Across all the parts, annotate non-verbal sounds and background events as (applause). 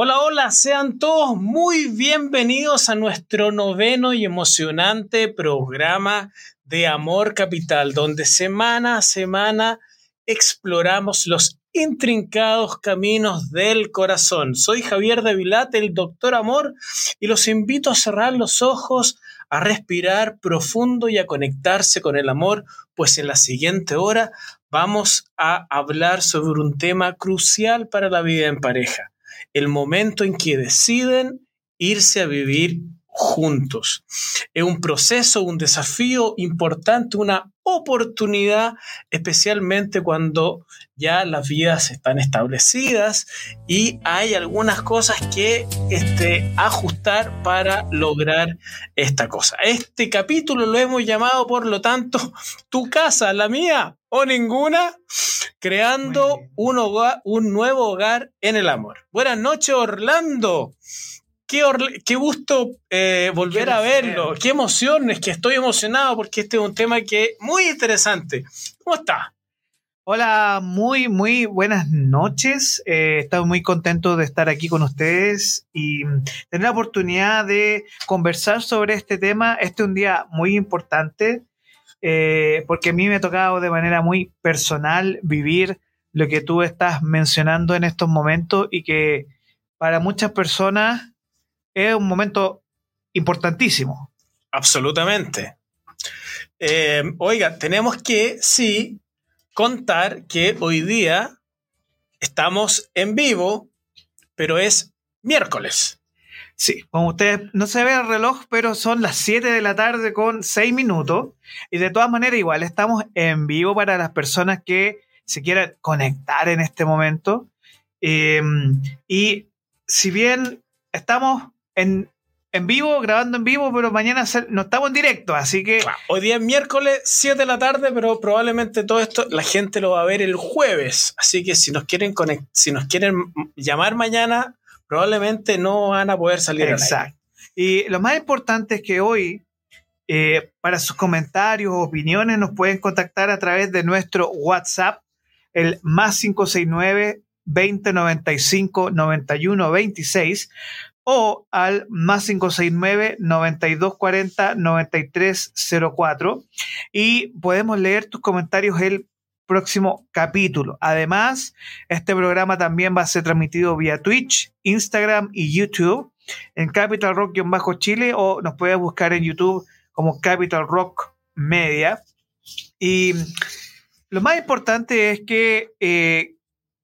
Hola, hola, sean todos muy bienvenidos a nuestro noveno y emocionante programa de Amor Capital, donde semana a semana exploramos los intrincados caminos del corazón. Soy Javier de Vilate, el doctor Amor, y los invito a cerrar los ojos, a respirar profundo y a conectarse con el amor, pues en la siguiente hora vamos a hablar sobre un tema crucial para la vida en pareja el momento en que deciden irse a vivir juntos. Es un proceso, un desafío importante, una oportunidad, especialmente cuando ya las vidas están establecidas y hay algunas cosas que este, ajustar para lograr esta cosa. Este capítulo lo hemos llamado, por lo tanto, tu casa, la mía o ninguna, creando un, un nuevo hogar en el amor. Buenas noches, Orlando. Qué, gusto eh, volver a verlo. Qué emoción, es que estoy emocionado porque este es un tema que es muy interesante. ¿Cómo está? Hola, muy, muy buenas noches. Eh, estamos muy contentos de estar aquí con ustedes y tener la oportunidad de conversar sobre este tema. Este es un día muy importante eh, porque a mí me ha tocado de manera muy personal vivir lo que tú estás mencionando en estos momentos y que para muchas personas es un momento importantísimo. Absolutamente. Eh, oiga, tenemos que, sí, contar que hoy día estamos en vivo, pero es miércoles. Sí, como ustedes no se ve el reloj, pero son las 7 de la tarde con 6 minutos. Y de todas maneras, igual estamos en vivo para las personas que se quieran conectar en este momento. Eh, y si bien estamos en, en vivo, grabando en vivo, pero mañana no estamos en directo, así que... hoy día es miércoles, 7 de la tarde, pero probablemente todo esto la gente lo va a ver el jueves, así que si nos quieren, si nos quieren llamar mañana, probablemente no van a poder salir. Exacto. Y lo más importante es que hoy, eh, para sus comentarios o opiniones, nos pueden contactar a través de nuestro WhatsApp, el más 569 2095 91 26 o al más 569 9240 9304 y podemos leer tus comentarios el próximo capítulo. Además, este programa también va a ser transmitido vía Twitch, Instagram y YouTube en Capital Rock-Chile o nos puedes buscar en YouTube como Capital Rock Media. Y lo más importante es que eh,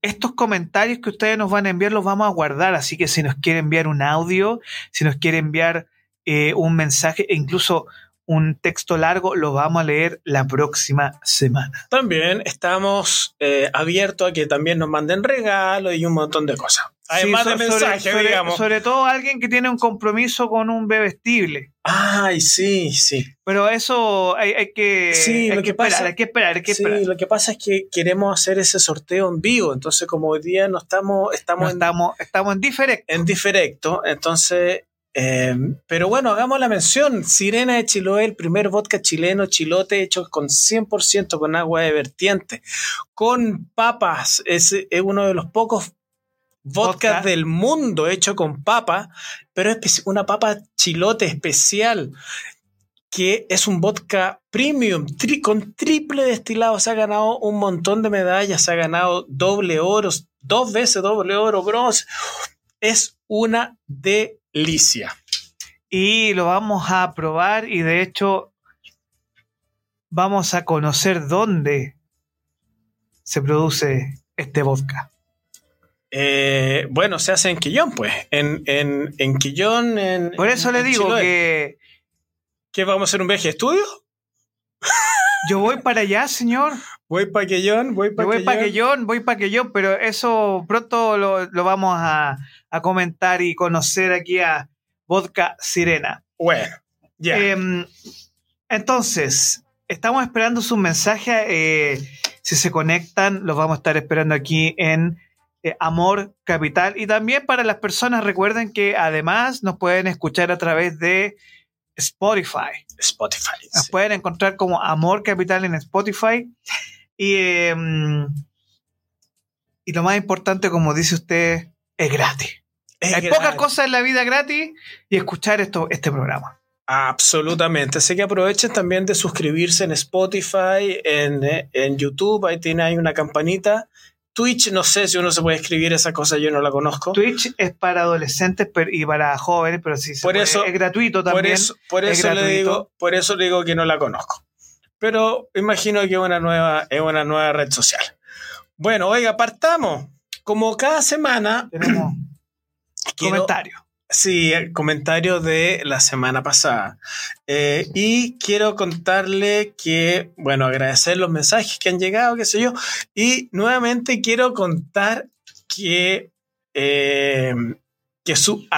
estos comentarios que ustedes nos van a enviar los vamos a guardar, así que si nos quiere enviar un audio, si nos quiere enviar eh, un mensaje e incluso un texto largo, lo vamos a leer la próxima semana. También estamos eh, abiertos a que también nos manden regalos y un montón de cosas. Además de mensajes, sobre, digamos. Sobre todo alguien que tiene un compromiso con un bebestible. Ay, sí, sí. Pero eso hay, que, sí, lo que, esperar, pasa, hay que esperar, hay que sí, esperar. lo que pasa es que queremos hacer ese sorteo en vivo, entonces como hoy día no estamos... Estamos, en, estamos, estamos en diferecto. En diferecto, entonces... Eh, pero bueno, hagamos la mención. Sirena de Chiloé, el primer vodka chileno, chilote hecho con 100% con agua de vertiente, con papas. Es, es uno de los pocos vodka, del mundo hecho con papa, pero es una papa chilote especial que es un vodka premium, con triple destilado. Se ha ganado un montón de medallas, se ha ganado doble oro, dos veces doble oro, bronce. Es una delicia. Y lo vamos a probar y de hecho vamos a conocer dónde se produce este vodka. Eh, bueno, se hace en Quillón, pues. En, en, en Quillón. En, Por eso le digo que. ¿Qué vamos a hacer un viaje de estudio? Yo voy para allá, señor. Voy para Quillón, voy para Voy para Quillón, voy para Quillón, pero eso pronto lo, lo vamos a, a, comentar y conocer aquí a Vodka Sirena. Bueno, ya. Eh, entonces, estamos esperando su mensaje. Eh, si se conectan, los vamos a estar esperando aquí en eh, Amor Capital. Y también para las personas, recuerden que además nos pueden escuchar a través de Spotify. Spotify. Nos sí. pueden encontrar como Amor Capital en Spotify. Y, eh, y lo más importante, como dice usted, es gratis. Hay pocas cosas en la vida gratis y escuchar esto, este programa. Absolutamente. Así que aprovechen también de suscribirse en Spotify, en, en YouTube. Ahí tiene ahí una campanita. Twitch, no sé si uno se puede escribir esa cosa, yo no la conozco. Twitch es para adolescentes y para jóvenes, pero por eso, es gratuito también. Por eso, por eso le digo, por eso le digo que no la conozco. Pero imagino que es una nueva, es una nueva red social. Bueno, oiga, partamos. Como cada semana tenemos (clears throat) comentarios. Sí, el comentario de la semana pasada. Eh, y quiero contarle que, bueno, agradecer los mensajes que han llegado, qué sé yo. Y nuevamente quiero contar que, eh, que su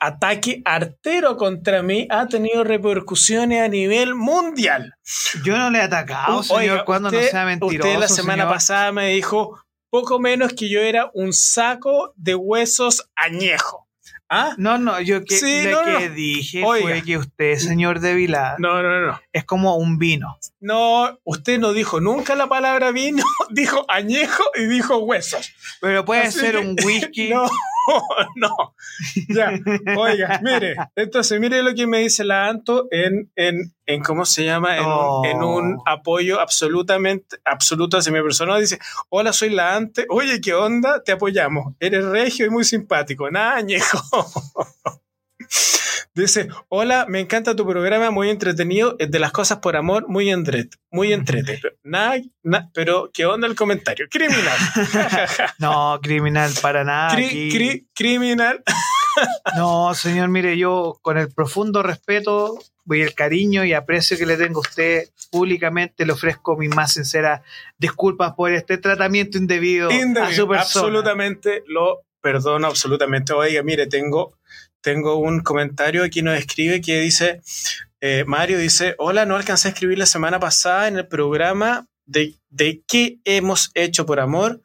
ataque artero contra mí ha tenido repercusiones a nivel mundial. Yo no le he atacado, señor, cuando no sea mentiroso. Usted la semana pasada me dijo poco menos que yo era un saco de huesos añejo. ¿Ah? No, no, yo que, que dije fue que usted, señor de Vila, no, no, no. es como un vino. No, usted no dijo nunca la palabra vino, (laughs) dijo añejo y dijo huesos. Pero puede ser un whisky. (laughs) No, (laughs) no. Ya, oiga, mire, entonces mire lo que me dice la Anto en, en, en ¿cómo se llama? En, en, un oh. apoyo absolutamente, absoluto hacia mi persona. Dice, hola, soy la Ante. Oye, ¿qué onda? Te apoyamos. Eres regio y muy simpático. Nada, (laughs) añejo. Dice, hola, me encanta tu programa, muy entretenido, de las cosas por amor, muy entrete, muy entrete. Nada, pero ¿qué onda el comentario? Criminal. (laughs) no, criminal, para nada. criminal. (laughs) no, señor, mire, yo con el profundo respeto y el cariño y aprecio que le tengo a usted públicamente, le ofrezco mis más sinceras disculpas por este tratamiento indebido, a su persona. Absolutamente, lo perdono absolutamente. Oiga, mire, tengo tengo un comentario aquí nos escribe que dice, eh, Mario dice, hola, no alcancé a escribir la semana pasada en el programa de, de qué hemos hecho por amor.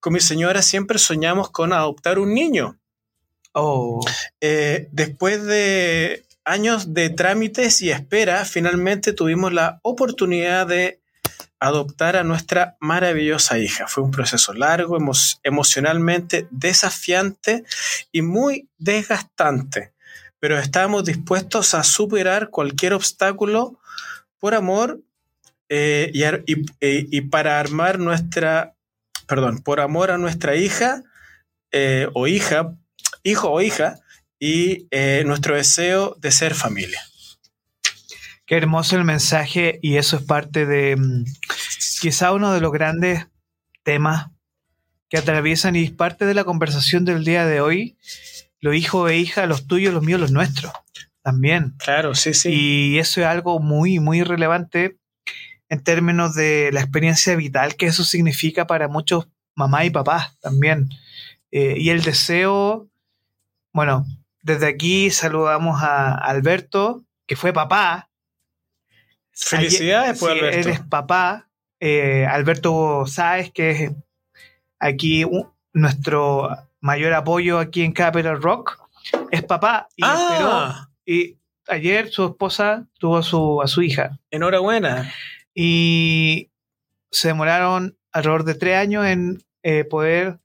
Con mi señora siempre soñamos con adoptar un niño. Oh. Eh, después de años de trámites y espera, finalmente tuvimos la oportunidad de adoptar a nuestra maravillosa hija. Fue un proceso largo, emocionalmente desafiante y muy desgastante, pero estábamos dispuestos a superar cualquier obstáculo por amor eh, y, para armar nuestra, perdón, por amor a nuestra hija eh, o hija, hijo o hija, y eh, nuestro deseo de ser familia. Qué hermoso el mensaje y eso es parte de mm, quizá uno de los grandes temas que atraviesan y es parte de la conversación del día de hoy. Los hijos e hijas, los tuyos, los míos, los nuestros. También. Claro, sí, sí. Y eso es algo muy, muy relevante en términos de la experiencia vital que eso significa para muchos mamás y papás también. Eh, y el deseo, bueno, desde aquí saludamos a Alberto, que fue papá, Felicidades, pues, Alberto. Eres papá. Eh, Alberto Sáez, que es aquí nuestro mayor apoyo aquí en Capital Rock, es papá. Y, ah. y ayer su esposa tuvo a su, a su hija. Enhorabuena. Y se demoraron alrededor de tres años en eh, poder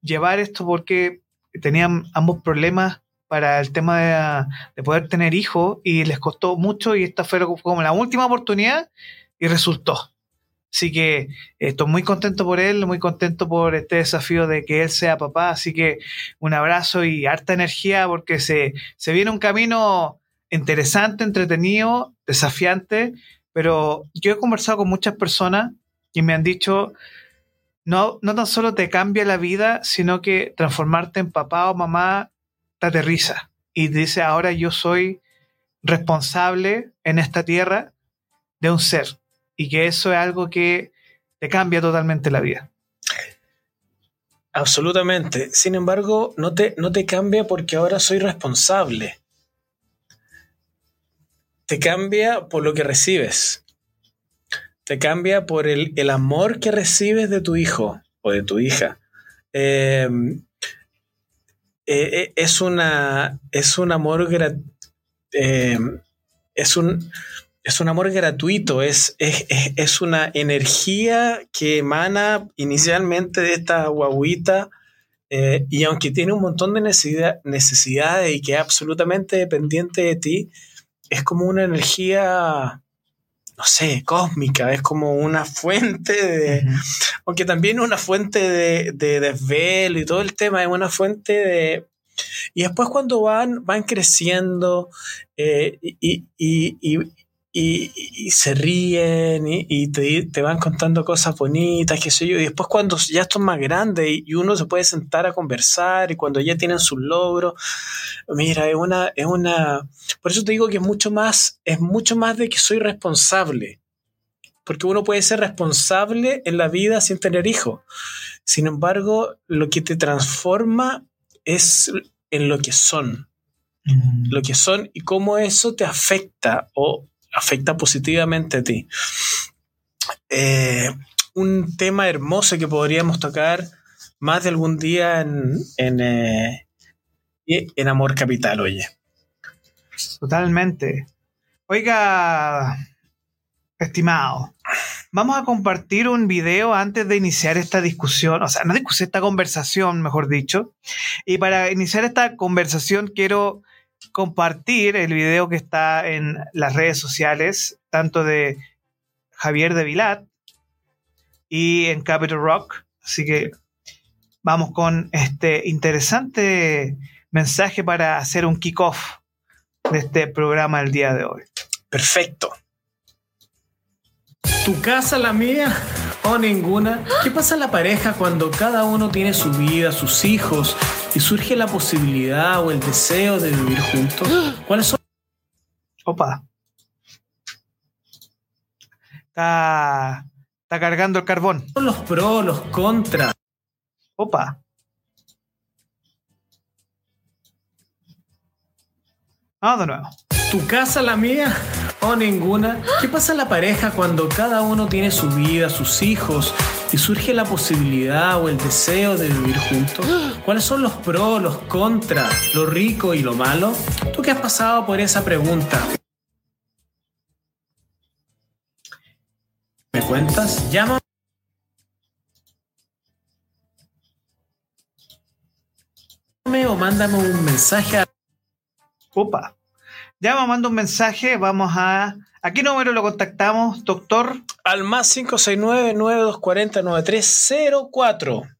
llevar esto porque tenían ambos problemas para el tema de, poder tener hijos y les costó mucho y esta fue como la última oportunidad y resultó. Así que estoy muy contento por él, muy contento por este desafío de que él sea papá. Así que un abrazo y harta energía porque se, se viene un camino interesante, entretenido, desafiante. Pero yo he conversado con muchas personas y me han dicho, no, no tan solo te cambia la vida, sino que transformarte en papá o mamá aterriza y dice, ahora yo soy responsable en esta tierra de un ser y que eso es algo que te cambia totalmente la vida. Absolutamente. Sin embargo, no te, no te cambia porque ahora soy responsable. Te cambia por lo que recibes. Te cambia por el, amor que recibes de tu hijo o de tu hija. Eh, eh, eh, es una es un amor eh, es un es un amor gratuito, es, es, una energía que emana inicialmente de esta guaguita y aunque tiene un montón de necesidad, necesidades y que es absolutamente dependiente de ti, es como una energía, no sé, cósmica, es como una fuente de, aunque también una fuente de, de desvelo y todo el tema, es una fuente de... Y después cuando van, van creciendo eh, y, y, se ríen y, te, van contando cosas bonitas, qué sé yo. Y después cuando ya están más grandes y, uno se puede sentar a conversar y cuando ya tienen sus logros, mira, es una, es una... Por eso te digo que es mucho más, es mucho más de que soy responsable. Porque uno puede ser responsable en la vida sin tener hijos. Sin embargo, lo que te transforma es en lo que son. Mm. Lo que son y cómo eso te afecta o afecta positivamente a ti. Eh, un tema hermoso que podríamos tocar más de algún día en, en, eh, en Amor Capital, oye. Totalmente. Oiga, estimado, vamos a compartir un video antes de iniciar esta discusión, o sea, no discusión, esta conversación, mejor dicho. Y para iniciar esta conversación quiero compartir el video que está en las redes sociales, tanto de Javier de Vilat y en Capital Rock. Así que vamos con este interesante mensaje para hacer un kickoff de este programa el día de hoy. Perfecto. ¿Tu casa, la mía o ninguna? ¿Qué pasa en la pareja cuando cada uno tiene su vida, sus hijos y surge la posibilidad o el deseo de vivir juntos? (gasps) ¿Cuáles son? Opa. Está, está cargando el carbón. Son los pros, los contras. Opa. Vamos de nuevo. ¿Tu casa, la mía o ninguna? ¿Qué pasa en la pareja cuando cada uno tiene su vida, sus hijos y surge la posibilidad o el deseo de vivir juntos? ¿Cuáles son los pros, los contras, lo rico y lo malo? ¿Tú qué has pasado por esa pregunta? ¿Me cuentas? Llama. o mándame un mensaje a... Opa. Ya me manda un mensaje, vamos a... ¿A qué número lo contactamos, doctor? Al más 569-9240-9304.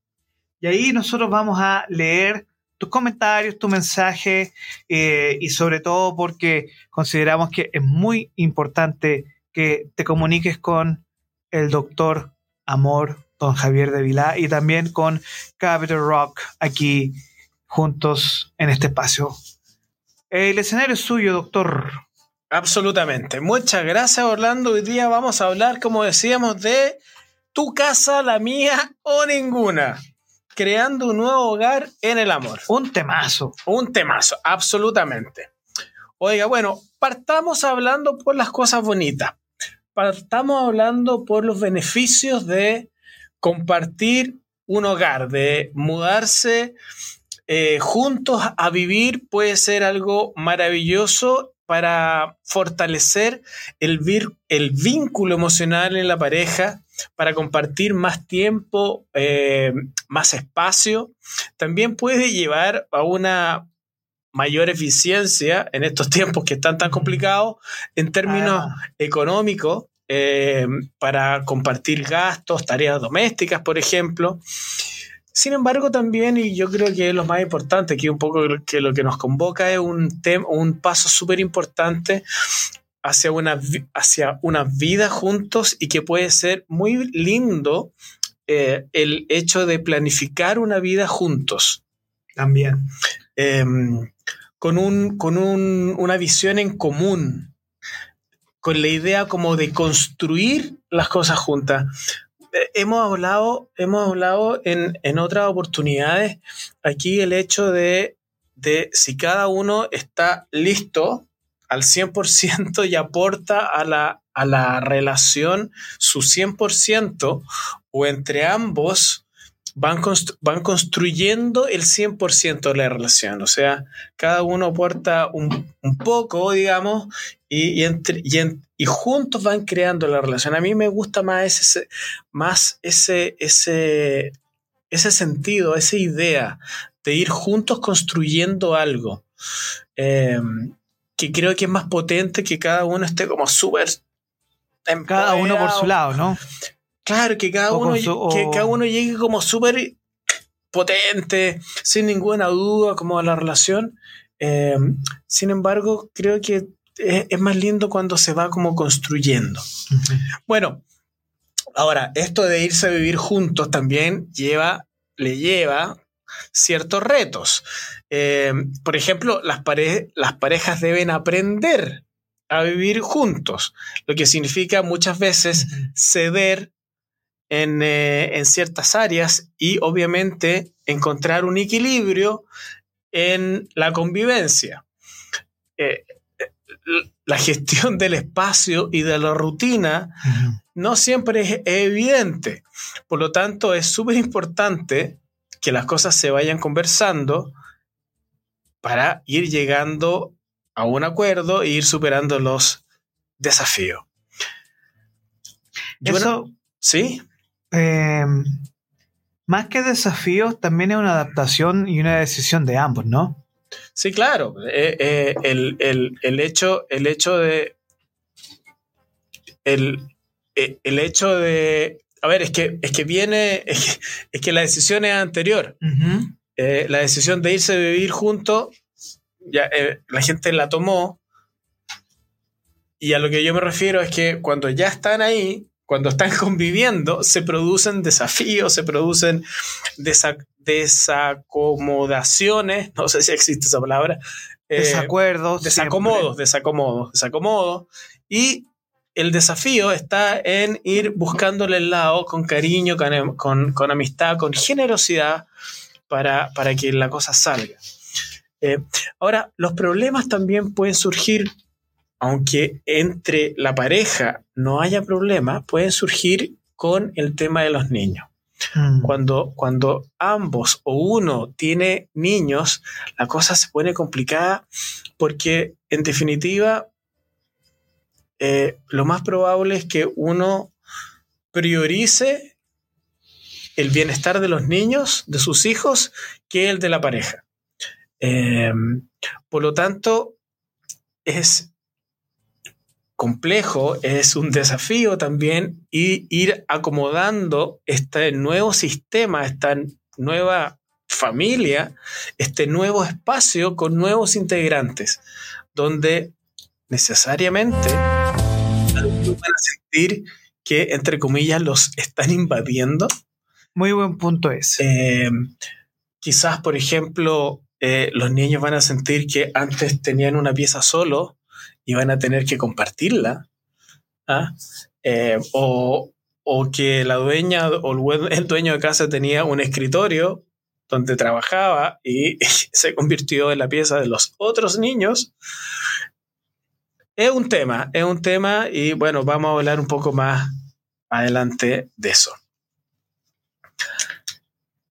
Y ahí nosotros vamos a leer tus comentarios, tu mensaje eh, y sobre todo porque consideramos que es muy importante que te comuniques con el doctor Amor, don Javier de Vilá y también con Capital Rock aquí juntos en este espacio el escenario es suyo, doctor. Absolutamente. Muchas gracias, Orlando. Hoy día vamos a hablar, como decíamos, de tu casa, la mía o ninguna. Creando un nuevo hogar en el amor. Un temazo. Un temazo, absolutamente. Oiga, bueno, partamos hablando por las cosas bonitas. Partamos hablando por los beneficios de compartir un hogar, de mudarse eh, juntos a vivir puede ser algo maravilloso para fortalecer el, el vínculo emocional en la pareja, para compartir más tiempo, eh, más espacio. También puede llevar a una mayor eficiencia en estos tiempos que están tan complicados en términos ah. económicos, eh, para compartir gastos, tareas domésticas, por ejemplo. Sin embargo, también, y yo creo que es lo más importante, que un poco que lo que nos convoca es un, un paso súper importante hacia una, hacia una vida juntos y que puede ser muy lindo eh, el hecho de planificar una vida juntos. También. Em, con un, con un, una visión en común, con la idea como de construir las cosas juntas hemos hablado, hemos hablado en, en, otras oportunidades aquí el hecho de, de si cada uno está listo al 100% y aporta a la, a la relación su 100% o entre ambos van, van construyendo el 100% de la relación. O sea, cada uno aporta un, un poco, digamos, y, entre, y, juntos van creando la relación. A mí me gusta más ese, más ese, ese, ese sentido, esa idea de ir juntos construyendo algo, eh, que creo que es más potente que cada uno esté como súper... Cada uno por su lado, ¿no? Claro, que cada, uno, que cada uno llegue como súper potente, sin ninguna duda, como a la relación. Eh, sin embargo, creo que es, más lindo cuando se va como construyendo. Bueno, ahora, esto de irse a vivir juntos también lleva, le lleva ciertos retos. Eh, por ejemplo, las, las parejas deben aprender a vivir juntos, lo que significa muchas veces ceder eh, en, ciertas áreas y obviamente encontrar un equilibrio en la convivencia. Eh, la gestión del espacio y de la rutina no siempre es evidente. Por lo tanto, es súper importante que las cosas se vayan conversando para ir llegando a un acuerdo e ir superando los desafíos. Eso, ¿Sí? Eh, más que desafíos, también es una adaptación y una decisión de ambos, ¿no? Sí, claro. Eh, eh, el, hecho, el hecho de. El, hecho de. A ver, es que, es que viene. (laughs) Es que, la decisión es anterior. la decisión de irse a vivir juntos, ya, la gente la tomó. Y a lo que yo me refiero es que cuando ya están ahí, cuando están (laughs) conviviendo, se producen desafíos, se producen desacomodaciones, no sé si existe esa palabra. Eh, desacuerdos. Desacomodos, desacomodos, desacomodos. Y el desafío está en ir buscándole el lado con cariño, con, amistad, con generosidad para, para que la cosa salga. Eh, ahora, los problemas también pueden surgir aunque entre la pareja no haya problema, pueden surgir con el tema de los niños. Mm. Cuando, cuando ambos o uno tiene niños, la cosa se pone complicada porque en definitiva eh, lo más probable es que uno priorice el bienestar de los niños, de sus hijos, que el de la pareja. Eh, por lo tanto, es complejo, es un desafío también ir acomodando este nuevo sistema, esta nueva familia, este nuevo espacio con nuevos integrantes, donde necesariamente van a sentir que, entre comillas, los están invadiendo. Muy buen punto es. Eh, quizás, por ejemplo, eh, los niños van a sentir que antes tenían una pieza solo y van a tener que compartirla. ¿ah? Eh, o, que la dueña o el dueño de casa tenía un escritorio donde trabajaba y (laughs) se convirtió en la pieza de los otros niños. Es un tema, es un tema y bueno, vamos a hablar un poco más adelante de eso.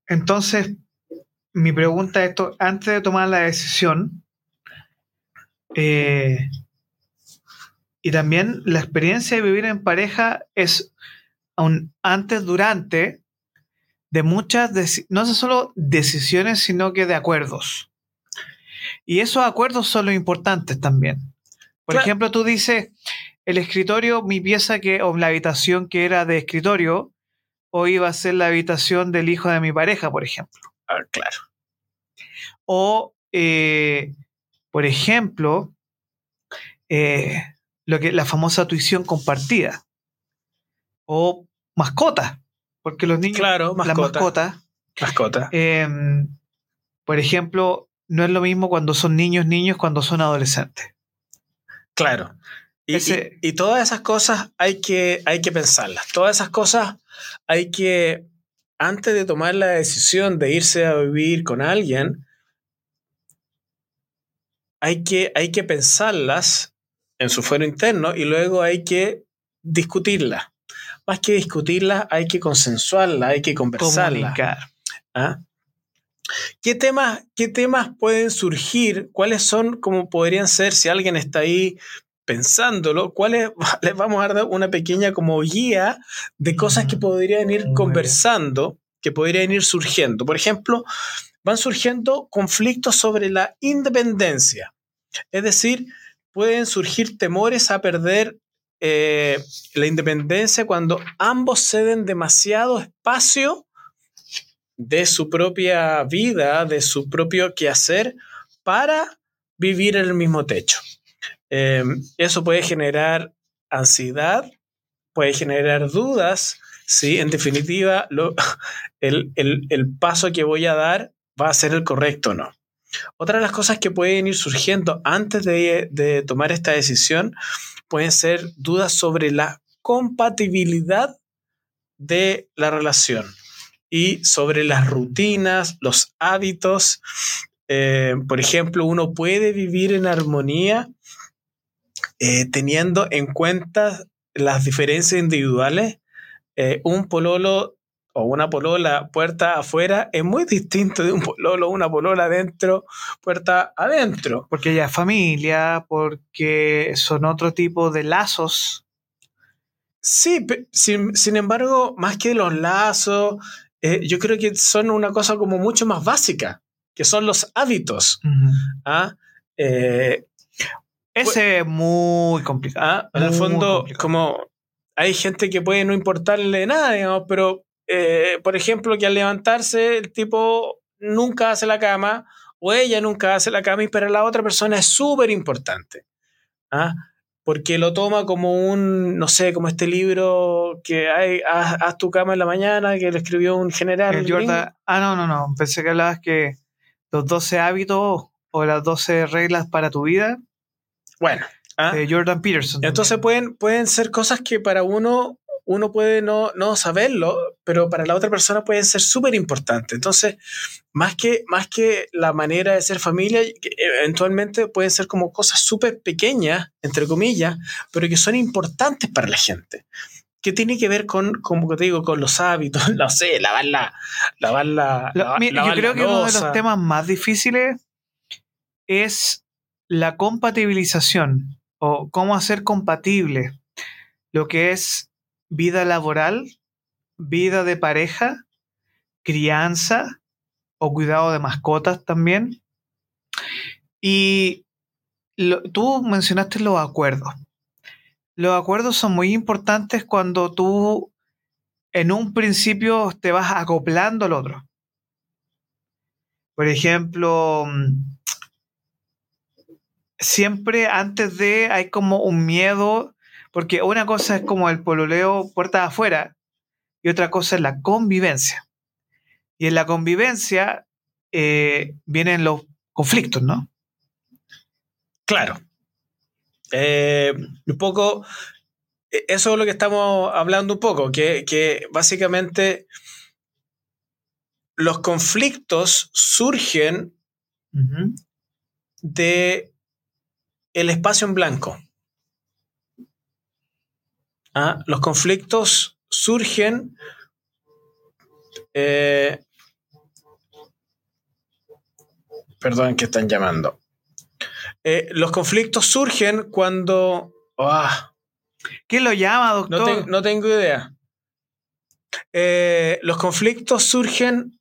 Entonces, mi pregunta es esto, antes de tomar la decisión, eh, y también la experiencia de vivir en pareja es un antes, durante de muchas, no solo decisiones, sino que de acuerdos. Y esos acuerdos son los importantes también. Por ejemplo, tú dices, el escritorio, mi pieza que, o la habitación que era de escritorio, hoy iba a ser la habitación del hijo de mi pareja, por ejemplo. Ah, claro. O, eh, por ejemplo, eh, lo que la famosa tuición compartida o mascotas, porque los niños, claro, las mascotas, mascota. Em, por ejemplo, no es lo mismo cuando son niños, niños, cuando son adolescentes. Claro. Y, todas esas cosas hay que, hay que pensarlas. Todas esas cosas hay que, antes de tomar la decisión de irse a vivir con alguien, hay que, hay que pensarlas en su fuero interno y luego hay que discutirla. Más que discutirla, hay que consensuarla, hay que conversarla. ¿Ah? ¿Qué temas, ¿Qué temas pueden surgir? ¿Cuáles son, como podrían ser, si alguien está ahí pensándolo, cuáles (laughs) les vamos a dar una pequeña como guía de cosas que podrían ir conversando que podrían ir surgiendo. Por ejemplo, van surgiendo conflictos sobre la independencia. Es decir, pueden surgir temores a perder eh, la independencia cuando ambos ceden demasiado espacio de su propia vida, de su propio quehacer, para vivir en el mismo techo. Eh, eso puede generar ansiedad, puede generar dudas, ¿sí? En definitiva, (laughs) el, paso que voy a dar va a ser el correcto o no. Otra de las cosas que pueden ir surgiendo antes de, tomar esta decisión pueden ser dudas sobre la compatibilidad de la relación y sobre las rutinas, los hábitos. Eh, por ejemplo, uno puede vivir en armonía eh, teniendo en cuenta las diferencias individuales. Eh, un pololo o una polola puerta afuera es muy distinto de un pololo o una polola adentro, puerta adentro. Porque ya es familia, porque son otro tipo de lazos. Sí, sin, embargo, más que los lazos, eh, yo creo que son una cosa como mucho más básica, que son los hábitos. ¿ah? Eh, Ese es muy complicado. ¿ah? En el fondo, como hay gente que puede no importarle nada, digamos, pero eh, por ejemplo, que al levantarse el tipo nunca hace la cama o ella nunca hace la cama y para la otra persona es súper importante. ¿ah? Porque lo toma como un, no sé, como este libro que hay, haz, tu cama en la mañana, que lo escribió un general. ah, no, no, no. Pensé que hablabas que los 12 hábitos o las 12 reglas para tu vida. Bueno. ¿ah? Jordan Peterson. Entonces pueden, pueden ser cosas que para uno uno puede no, saberlo, pero para la otra persona pueden ser súper importantes. Entonces, más que, más que la manera de ser familia, eventualmente pueden ser como cosas súper pequeñas, entre comillas, pero que son importantes para la gente. Que tiene que ver con, como te digo, con los hábitos, (laughs) no sé, lavar la. Lavar la, yo creo que uno de los temas más difíciles es la compatibilización o cómo hacer compatible lo que es vida laboral, vida de pareja, crianza o cuidado de mascotas también. Y tú mencionaste los acuerdos. Los acuerdos son muy importantes cuando tú en un principio te vas acoplando al otro. Por ejemplo, siempre antes de hay como un miedo porque una cosa es como el pololeo puertas afuera y otra cosa es la convivencia. Y en la convivencia eh, vienen los conflictos, ¿no? Claro. Eh, un poco, e, eso es lo que estamos hablando un poco, que, básicamente los conflictos surgen de el espacio en blanco. ¿Ah? los conflictos surgen eh, perdón que están llamando. Eh, los conflictos surgen cuando... Ah, ¿Quién lo llama, doctor? No, tengo idea. Eh, los conflictos surgen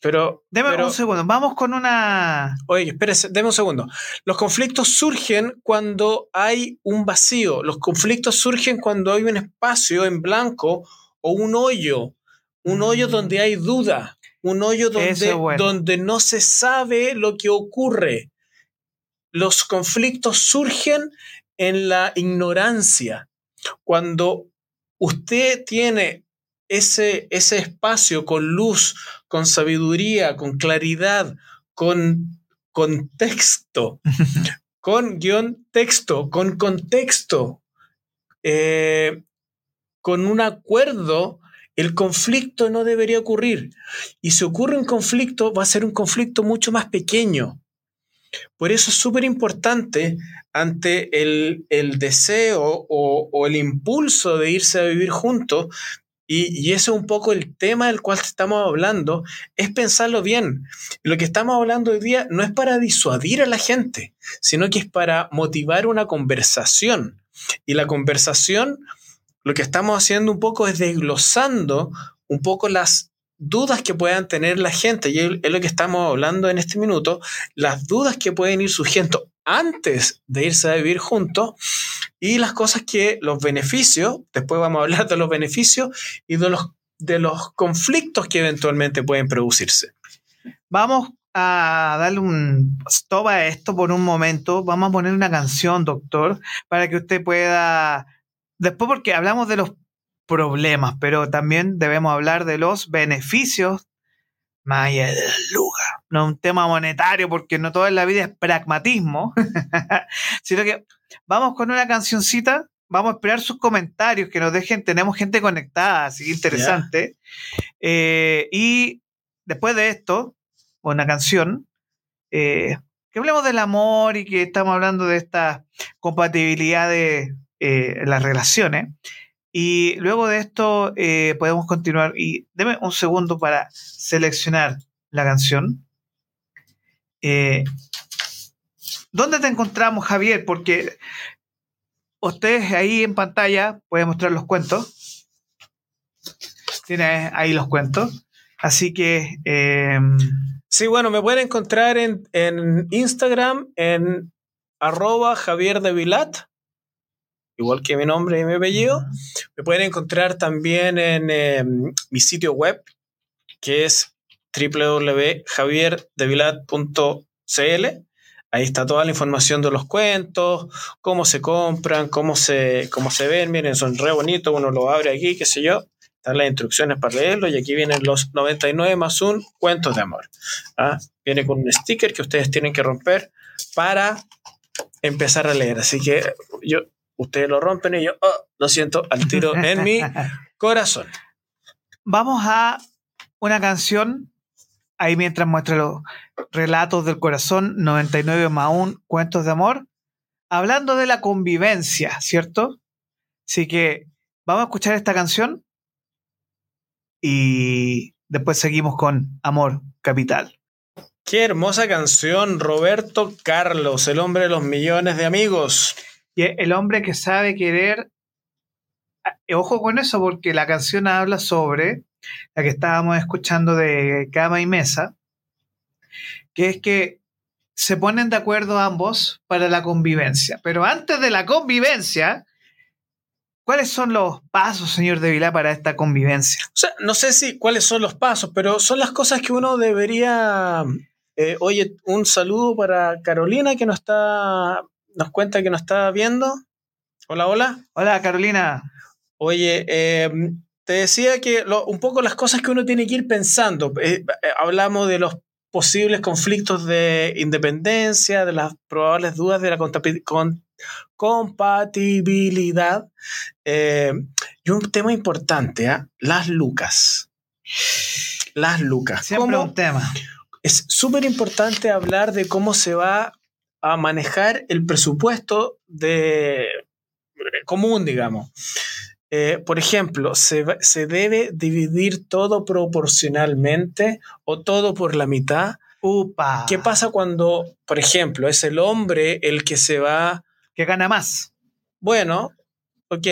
pero. Deme un segundo, vamos con una. Oye, espérese, deme un segundo. Los conflictos surgen cuando hay un vacío. Los conflictos surgen cuando hay un espacio en blanco o un hoyo. Un hoyo mm. donde hay duda. Un hoyo donde, donde no se sabe lo que ocurre. Los conflictos surgen en la ignorancia. Cuando usted tiene ese, ese espacio con luz, con sabiduría, con claridad, con contexto, (laughs) con guion texto, con contexto, eh, con un acuerdo, el conflicto no debería ocurrir. Y si ocurre un conflicto, va a ser un conflicto mucho más pequeño. Por eso es súper importante ante el, deseo o, o, el impulso de irse a vivir juntos, y, ese es un poco el tema del cual estamos hablando, es pensarlo bien. Lo que estamos hablando hoy día no es para disuadir a la gente, sino que es para motivar una conversación. Y la conversación, lo que estamos haciendo un poco es desglosando un poco las dudas que puedan tener la gente, y es lo que estamos hablando en este minuto, las dudas que pueden ir surgiendo antes de irse a vivir juntos y las cosas que los beneficios, después vamos a hablar de los beneficios y de los, de los conflictos que eventualmente pueden producirse. Vamos a darle un stop a esto por un momento. Vamos a poner una canción, doctor, para que usted pueda... Después porque hablamos de los problemas, pero también debemos hablar de los beneficios allá de luga. No un tema monetario, porque no todo en la vida es pragmatismo, (laughs) sino que vamos con una cancioncita, vamos a esperar sus comentarios, que nos dejen, tenemos gente conectada, así que interesante. Eh, y después de esto, una canción, eh, que hablemos del amor y que estamos hablando de esta compatibilidad de eh, las relaciones. Y luego de esto podemos continuar. Y deme un segundo para seleccionar la canción. Eh, ¿Dónde te encontramos, Javier? Porque ustedes ahí en pantalla pueden mostrar los cuentos. Tienes ahí los cuentos. Así que... Em, sí, bueno, me pueden encontrar en, en Instagram en arroba Javier de Vilat igual que mi nombre y mi apellido. Me pueden encontrar también en em, mi sitio web, que es www.javierdevilat.cl. Ahí está toda la información de los cuentos, cómo se compran, cómo se, cómo se ven. Miren, son re bonitos. Uno lo abre aquí, qué sé yo. Están las instrucciones para leerlo y aquí vienen los 99 más un cuentos de amor. ¿Ah? Viene con un sticker que ustedes tienen que romper para empezar a leer. Así que yo ustedes lo rompen y yo, oh, lo siento al tiro en mi (laughs) corazón. Vamos a una canción, ahí mientras muestra los relatos del corazón, 99 más 1, cuentos de amor, hablando de la convivencia, ¿cierto? Así que vamos a escuchar esta canción y después seguimos con Amor Capital. Qué hermosa canción, Roberto Carlos, el hombre de los millones de amigos. Y el hombre que sabe querer, eh, ojo con eso, porque la canción habla sobre la que estábamos escuchando de cama y mesa, que es que se ponen de acuerdo ambos para la convivencia. Pero antes de la convivencia, ¿cuáles son los pasos, señor de Vilá, para esta convivencia? O sea, no sé si cuáles son los pasos, pero son las cosas que uno debería... Eh, oye, un saludo para Carolina que nos está nos cuenta que nos está viendo. Hola, hola. Hola, Carolina. Oye, em, te decía que un poco las cosas que uno tiene que ir pensando. Eh, eh, hablamos de los posibles conflictos de independencia, de las probables dudas de la compatibilidad. Em, y un tema importante, ¿ah? las lucas. Las lucas. Siempre un tema. Es súper importante hablar de cómo se va a manejar el presupuesto de, común, digamos. Eh, por ejemplo, ¿se, ¿se, debe dividir todo proporcionalmente o todo por la mitad? Upa. ¿Qué pasa cuando, por ejemplo, es el hombre el que se va... Que gana más. Bueno, ok.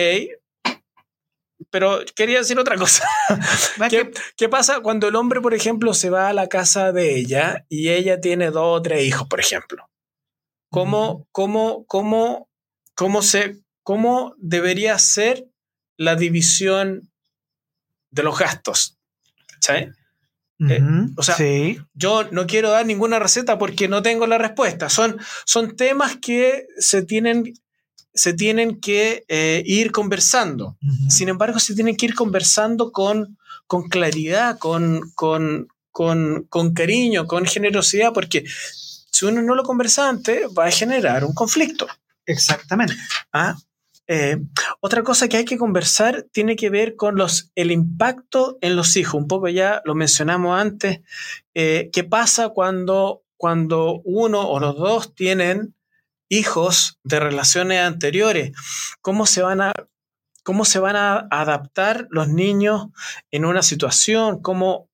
Pero quería decir otra cosa. (laughs) ¿Qué, ¿Qué, pasa cuando el hombre, por ejemplo, se va a la casa de ella y ella tiene dos o tres hijos, por ejemplo? cómo, cómo, cómo, cómo, se, cómo debería ser la división de los gastos. ¿Sabes? Eh, o sea, yo no quiero dar ninguna receta porque no tengo la respuesta. Son, son temas que se tienen, se tienen que eh, ir conversando. Sin embargo, se tienen que ir conversando con, con claridad, con, con, con, con cariño, con generosidad, porque si uno no lo conversa antes, va a generar un conflicto. Exactamente. ¿Ah? Eh, otra cosa que hay que conversar tiene que ver con los, el impacto en los hijos. Un poco ya lo mencionamos antes. Eh, ¿Qué pasa cuando, cuando uno o los dos tienen hijos de relaciones anteriores? ¿Cómo se van a, cómo se van a adaptar los niños en una situación? ¿Cómo,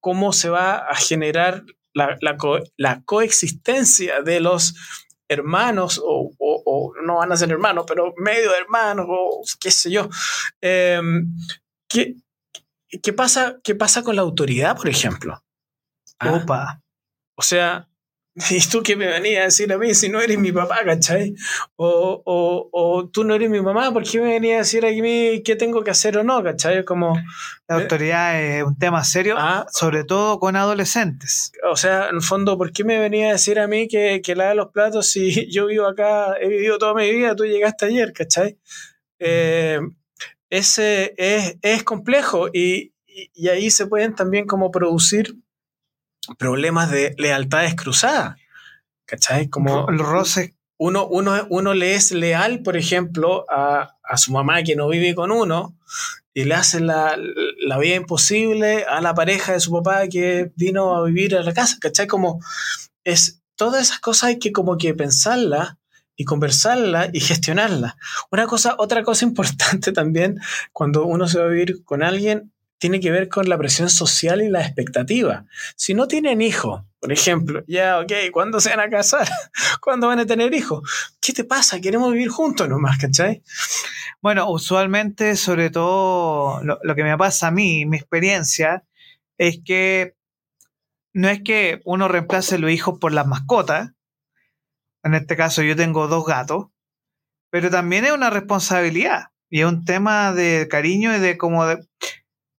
cómo se va a generar la, coexistencia de los hermanos, o, no van a ser hermanos, pero medio hermanos, o qué sé yo. Em, ¿qué pasa, ¿qué pasa con la autoridad, por ejemplo? ¿Ah? Opa. O sea, (laughs) ¿Y tú qué me venías a decir a mí si no eres mi papá, cachai? O, o, o tú no eres mi mamá, ¿por qué me venías a decir a mí qué tengo que hacer o no, cachai? Como, la autoridad es un tema serio, ah, sobre todo con adolescentes. O sea, en el fondo, ¿por qué me venías a decir a mí que, que lave los platos si (laughs) yo vivo acá, he vivido toda mi vida, tú llegaste ayer, cachai? Eh, ese es, es complejo y, y, y ahí se pueden también como producir problemas de lealtades cruzadas. ¿Cachai? Como el roce. Uno, uno, uno le es leal, por ejemplo, a, a, su mamá que no vive con uno y le hace la, la, vida imposible a la pareja de su papá que vino a vivir a la casa. ¿Cachai? Como es, todas esas cosas hay que como que pensarlas y conversarlas y gestionarlas. Una cosa, otra cosa importante también cuando uno se va a vivir con alguien tiene que ver con la presión social y la expectativa. Si no tienen hijos, por ejemplo, ya, ok, ¿cuándo se van a casar? (laughs) ¿Cuándo van a tener hijos? ¿Qué te pasa? Queremos vivir juntos nomás, ¿cachai? Bueno, usualmente, sobre todo, lo, que me pasa a mí, mi experiencia, es que no es que uno reemplace los hijos por las mascotas. En este caso, yo tengo dos gatos, pero también es una responsabilidad y es un tema de cariño y de como de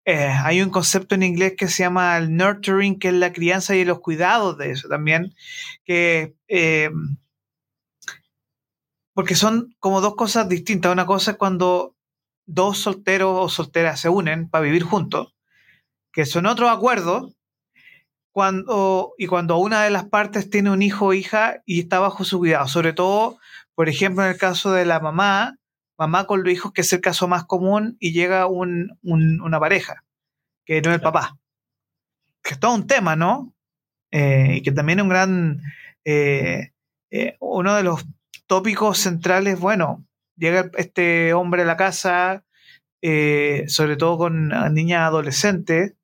eh, hay un concepto en inglés que se llama el nurturing, que es la crianza y los cuidados de eso también, que eh, porque son como dos cosas distintas. Una cosa es cuando dos solteros o solteras se unen para vivir juntos, que son otros acuerdos, cuando, y cuando una de las partes tiene un hijo o hija y está bajo su cuidado, sobre todo, por ejemplo, en el caso de la mamá, mamá con los hijos, que es el caso más común, y llega un, una pareja, que no es el papá. Que es todo un tema, ¿no? Eh, y que también es un gran, eh, eh, uno de los tópicos centrales, bueno, llega este hombre a la casa, sobre todo con niñas adolescentes,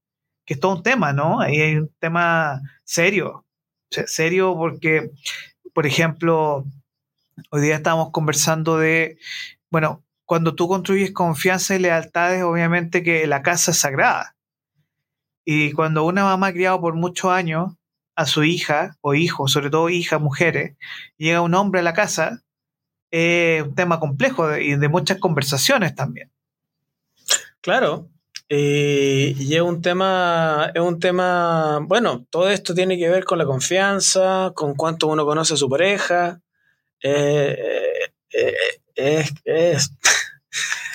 que es todo un tema, ¿no? Ahí hay un tema serio, serio porque, por ejemplo, hoy día estamos conversando de bueno, cuando tú construyes confianza y lealtades, obviamente que la casa es sagrada. Y cuando una mamá ha criado por muchos años a su hija o hijo, sobre todo hija, mujeres, llega un hombre a la casa, es un tema complejo y de muchas conversaciones también. Claro, eh, y es un tema, es un tema, bueno, todo esto tiene que ver con la confianza, con cuánto uno conoce a su pareja. Eh, eh, es, (laughs) es,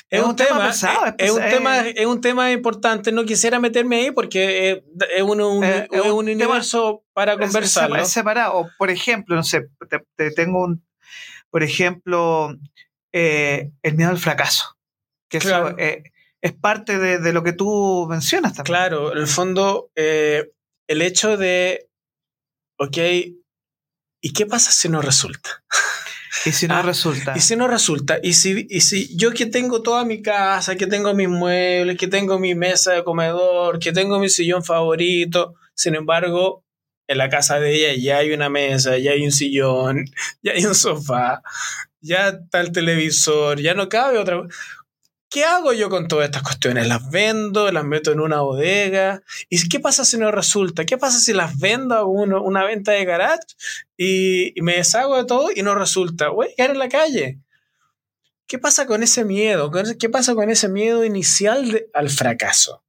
es, un, tema, pesado, es, un tema, es un tema importante. No quisiera meterme ahí porque es un, un, eh, un universo para conversar. Es separado. Por ejemplo, no sé, te, tengo un, por ejemplo, eh, el miedo al fracaso. Que eso, eh, es parte de, de, lo que tú mencionas también. Claro, en el fondo, el hecho de, ok, ¿y qué pasa si no resulta? (laughs) ¿Y si no ah, resulta? ¿Y si no resulta? ¿Y si, ¿Y si yo que tengo toda mi casa, que tengo mis muebles, que tengo mi mesa de comedor, que tengo mi sillón favorito, sin embargo, en la casa de ella ya hay una mesa, ya hay un sillón, (laughs) ya hay un sofá, ya está el televisor, ya no cabe otra ¿Qué hago yo con todas estas cuestiones? ¿Las vendo? ¿Las meto en una bodega? ¿Y qué pasa si no resulta? ¿Qué pasa si las vendo a una venta de garage y, me deshago de todo y no resulta? Voy a quedar en la calle. ¿Qué pasa con ese miedo? ¿Qué pasa con ese miedo inicial al fracaso?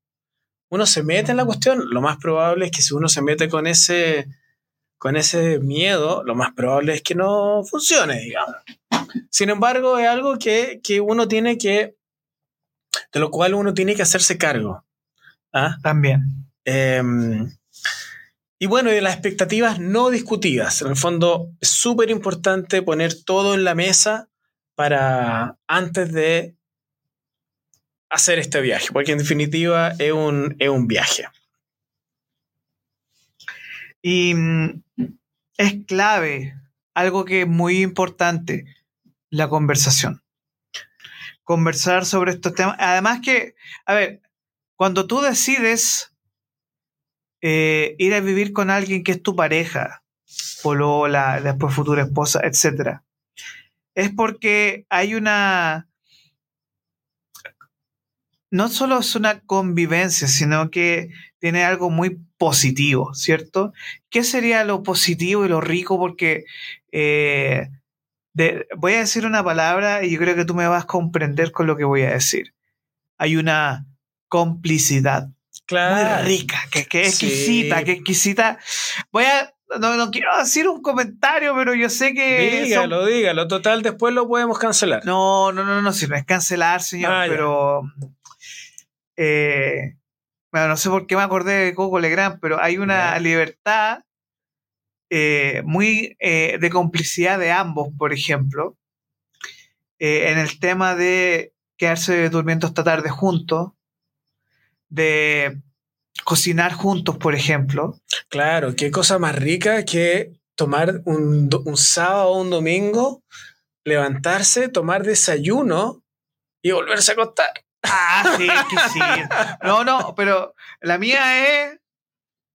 Uno se mete en la cuestión, lo más probable es que si uno se mete con ese, con ese miedo, lo más probable es que no funcione, digamos. Sin embargo, es algo que, que uno tiene que de lo cual uno tiene que hacerse cargo. ¿ah? También. Em, y bueno, de las expectativas no discutidas. En el fondo, es súper importante poner todo en la mesa para antes de hacer este viaje, porque en definitiva es un, es un viaje. Y mm, es clave, algo que es muy importante, la conversación conversar sobre estos temas. Además que, a ver, cuando tú decides eh, ir a vivir con alguien que es tu pareja, polola, después futura esposa, etc., es porque hay una... no solo es una convivencia, sino que tiene algo muy positivo, ¿cierto? ¿Qué sería lo positivo y lo rico? Porque eh, voy a decir una palabra y yo creo que tú me vas a comprender con lo que voy a decir. Hay una complicidad claro. muy rica, que, que exquisita, que exquisita. Voy a no, quiero decir un comentario, pero yo sé que. Dígalo, dígalo. Total, después lo podemos cancelar. No, no, no, no, si no es cancelar, señor, ah, pero. Eh, bueno, no sé por qué me acordé de Coco Legrand, pero hay una libertad eh, muy eh, de complicidad de ambos, por ejemplo, en el tema de quedarse durmiendo esta tarde juntos, de cocinar juntos, por ejemplo. Claro, qué cosa más rica que tomar un, un sábado o un domingo, levantarse, tomar desayuno y volverse a acostar. Ah, sí, (laughs) sí. No, no, pero la mía es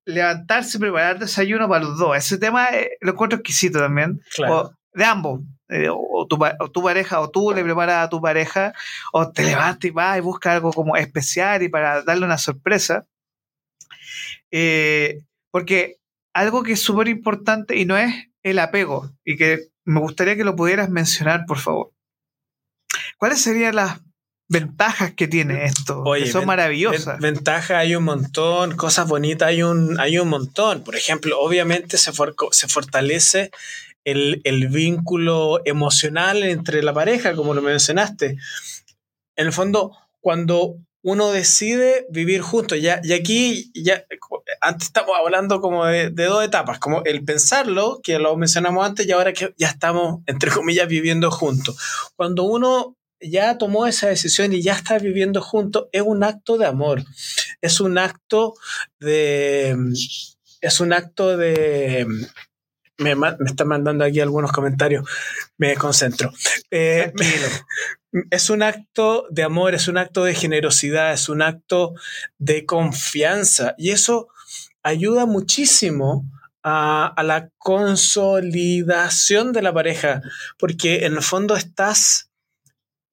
levantarse y preparar desayuno para los dos. Ese tema eh, lo encuentro exquisito también. Claro. de ambos. Eh, o, tu, o, tu, pareja, o tú le preparas a tu pareja, o te levantas y vas y buscas algo como especial y para darle una sorpresa. Eh, porque algo que es súper importante y no es el apego, y que me gustaría que lo pudieras mencionar, por favor. ¿Cuáles serían las ventajas que tiene esto? que son maravillosas. Ventajas hay un montón, cosas bonitas hay un, hay un montón. Por ejemplo, obviamente se, se fortalece el, el, vínculo emocional entre la pareja, como lo mencionaste. En el fondo, cuando uno decide vivir juntos. Ya, y aquí, ya, antes estamos hablando como de, dos etapas, como el pensarlo, que lo mencionamos antes, y ahora que ya estamos, entre comillas, viviendo juntos. Cuando uno ya tomó esa decisión y ya está viviendo juntos, es un acto de amor. Es un acto de. Es un acto de. Me, me están mandando aquí algunos comentarios, me concentro. Eh, (laughs) es un acto de amor, es un acto de generosidad, es un acto de confianza y eso ayuda muchísimo a, la consolidación de la pareja, porque en el fondo estás,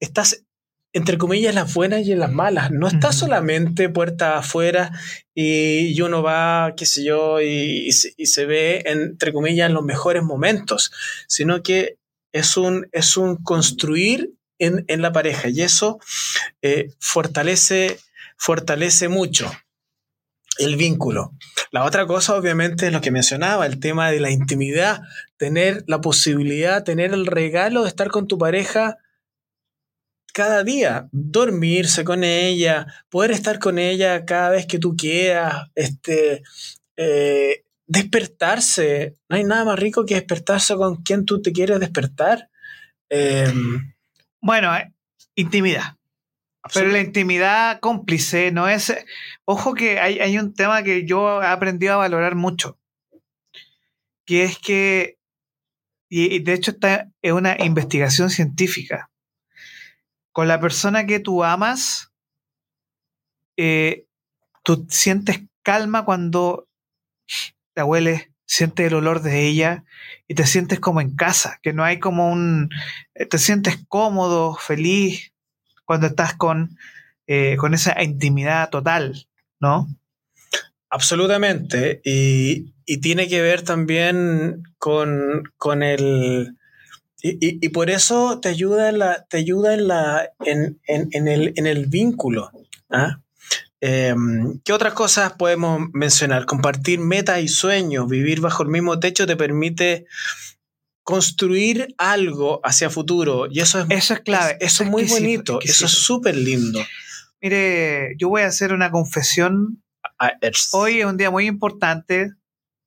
estás entre comillas, las buenas y las malas. No estás solamente puerta afuera y, uno va, qué sé yo, y, y, se, ve, entre comillas, en los mejores momentos, sino que es un, es un construir en, la pareja y eso eh, fortalece, fortalece mucho el vínculo. La otra cosa, obviamente, es lo que mencionaba, el tema de la intimidad, tener la posibilidad, tener el regalo de estar con tu pareja cada día, dormirse con ella, poder estar con ella cada vez que tú quieras, este, eh, despertarse. No hay nada más rico que despertarse con quien tú te quieres despertar. Em, bueno, eh, intimidad. Pero la intimidad cómplice no es. Ojo que hay, un tema que yo he aprendido a valorar mucho. Que es que. Y, de hecho, esta es una investigación científica. Con la persona que tú amas, eh, tú sientes calma cuando te hueles sientes el olor de ella y te sientes como en casa, que no hay como un, eh, te sientes cómodo, feliz cuando estás con, eh, con esa intimidad total, ¿no? Absolutamente, y, tiene que ver también con, con el... Y, por eso te ayuda en la, te ayuda en la, en, en, el, en el vínculo. ¿ah? Em, ¿Qué otras cosas podemos mencionar? Compartir metas y sueños, vivir bajo el mismo techo te permite construir algo hacia futuro. Y eso es, eso es clave. eso es muy bonito. Eso es súper lindo. Mire, yo voy a hacer una confesión. Ah, hoy es un día muy importante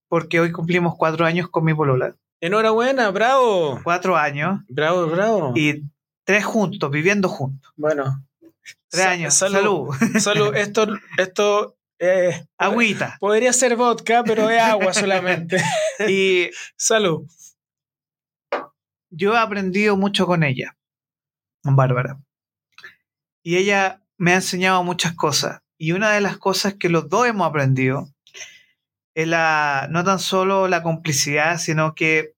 porque hoy cumplimos cuatro años con mi polola. Enhorabuena, bravo. Cuatro años. Bravo, bravo. Y tres juntos, viviendo juntos. Bueno, Tres años. Salud. Salud. (laughs) Esto, esto eh, Agüita. Podría ser vodka, pero es agua (laughs) solamente. y salud. Yo he aprendido mucho con ella, con Bárbara. Y ella me ha enseñado muchas cosas. Y una de las cosas que los dos hemos aprendido es la, no tan solo la complicidad, sino que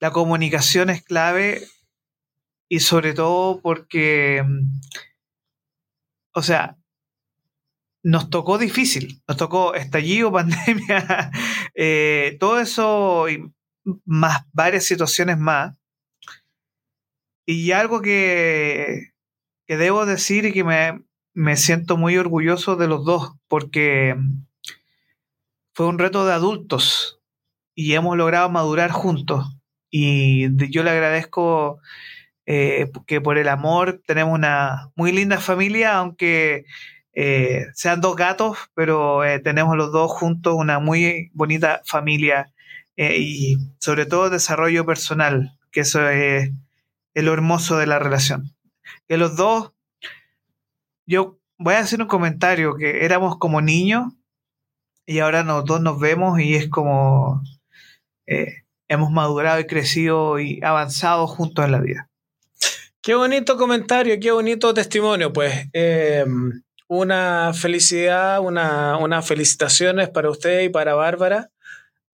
la comunicación es clave y sobre todo porque o sea, nos tocó difícil, nos tocó estallido, (laughs) pandemia, eh, todo eso y más varias situaciones más. Y algo que, que debo decir y que me, me siento muy orgulloso de los dos, porque fue un reto de adultos y hemos logrado madurar juntos. Y yo le agradezco eh, que por el amor tenemos una muy linda familia, aunque eh, sean dos gatos, pero eh, tenemos los dos juntos una muy bonita familia y sobre todo desarrollo personal, que eso es, lo hermoso de la relación. Que los dos, yo voy a hacer un comentario, que éramos como niños y ahora los dos nos vemos y es como hemos madurado y crecido y avanzado juntos en la vida. Qué bonito comentario, qué bonito testimonio, pues. Eh, una felicidad, una, unas felicitaciones para usted y para Bárbara,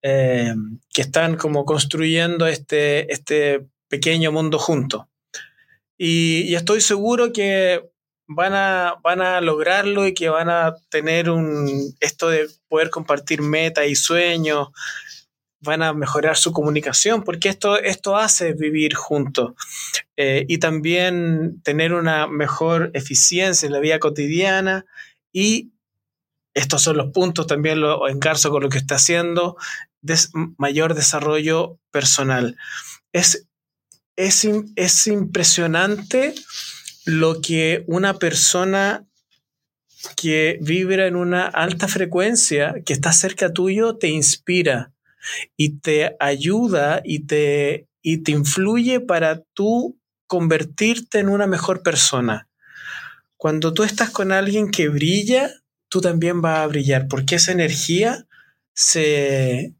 eh, que están como construyendo este, este pequeño mundo juntos. Y, estoy seguro que van a, van a lograrlo y que van a tener un, esto de poder compartir metas y sueños, van a mejorar su comunicación, porque esto, esto hace vivir juntos eh, y también tener una mejor eficiencia en la vida cotidiana y estos son los puntos, también lo encarzo con lo que está haciendo, de mayor desarrollo personal. Es, es, es impresionante lo que una persona que vibra en una alta frecuencia, que está cerca tuyo, te inspira y te ayuda y te, y te influye para tú convertirte en una mejor persona. Cuando tú estás con alguien que brilla, tú también vas a brillar, porque esa energía se,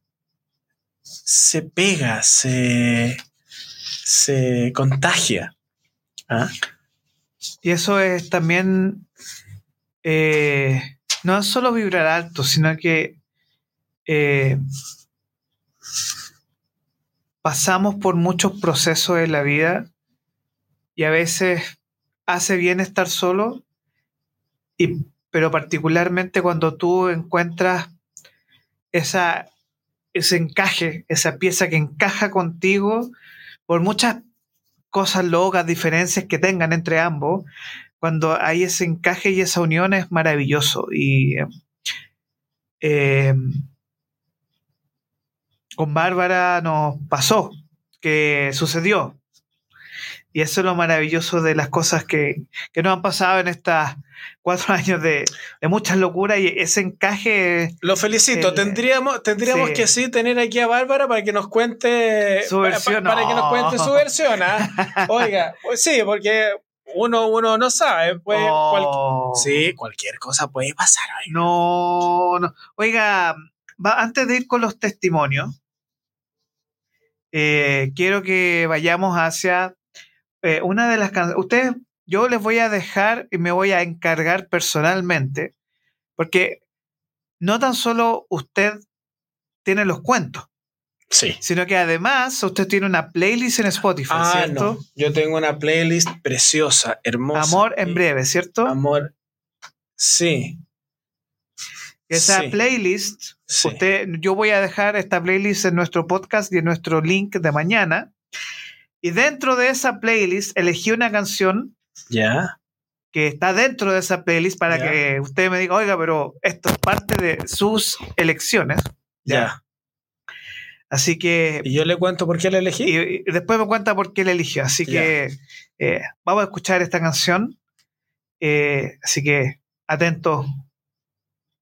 se pega, se, se contagia. ¿ah? Y eso es también, eh, no solo vibrar alto, sino que eh, pasamos por muchos procesos en la vida y a veces hace bien estar solo, y, pero particularmente cuando tú encuentras esa, ese encaje, esa pieza que encaja contigo, por muchas cosas locas, diferencias que tengan entre ambos, cuando hay ese encaje y esa unión es maravilloso. Y eh, con Bárbara nos pasó, que sucedió. Y eso es lo maravilloso de las cosas que, que nos han pasado en estos cuatro (laughs) años de, de muchas locuras y ese encaje. Lo felicito. tendríamos tendríamos que sí tener aquí a Bárbara para que nos cuente su versión. Para, que nos cuente su versión. ¿ah? (laughs) Oiga, pues sí, porque uno, uno no sabe. sí, cualquier cosa puede pasar. No, no. Oiga, antes de ir con los testimonios, eh, quiero que vayamos hacia eh, una de las canciones. Ustedes, yo les voy a dejar y me voy a encargar personalmente, porque no tan solo usted tiene los cuentos. Sí. Sino que además usted tiene una playlist en Spotify, ah, ¿cierto? Yo tengo una playlist preciosa, hermosa. Amor en breve, ¿cierto? Amor. Sí. Esa playlist, usted, yo voy a dejar esta playlist en nuestro podcast y en nuestro link de mañana. Y dentro de esa playlist elegí una canción. Ya. Que está dentro de esa playlist para que usted me diga, oiga, pero esto es parte de sus elecciones. Ya. Así que. Y yo le cuento por qué la elegí. Y, después me cuenta por qué la eligió. Así que eh, vamos a escuchar esta canción. Eh, así que atentos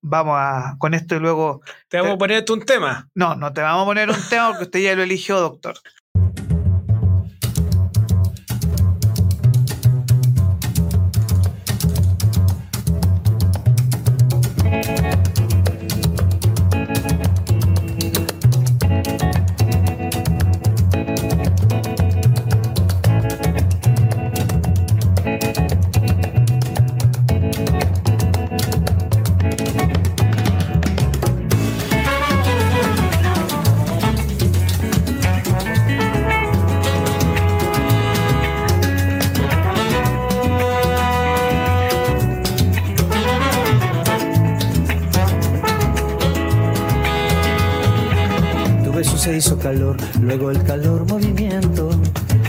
vamos a con esto y luego. ¿Te vamos a eh, poner un tema? No, no te vamos a poner un tema porque usted ya lo eligió, doctor. Luego el calor movimiento,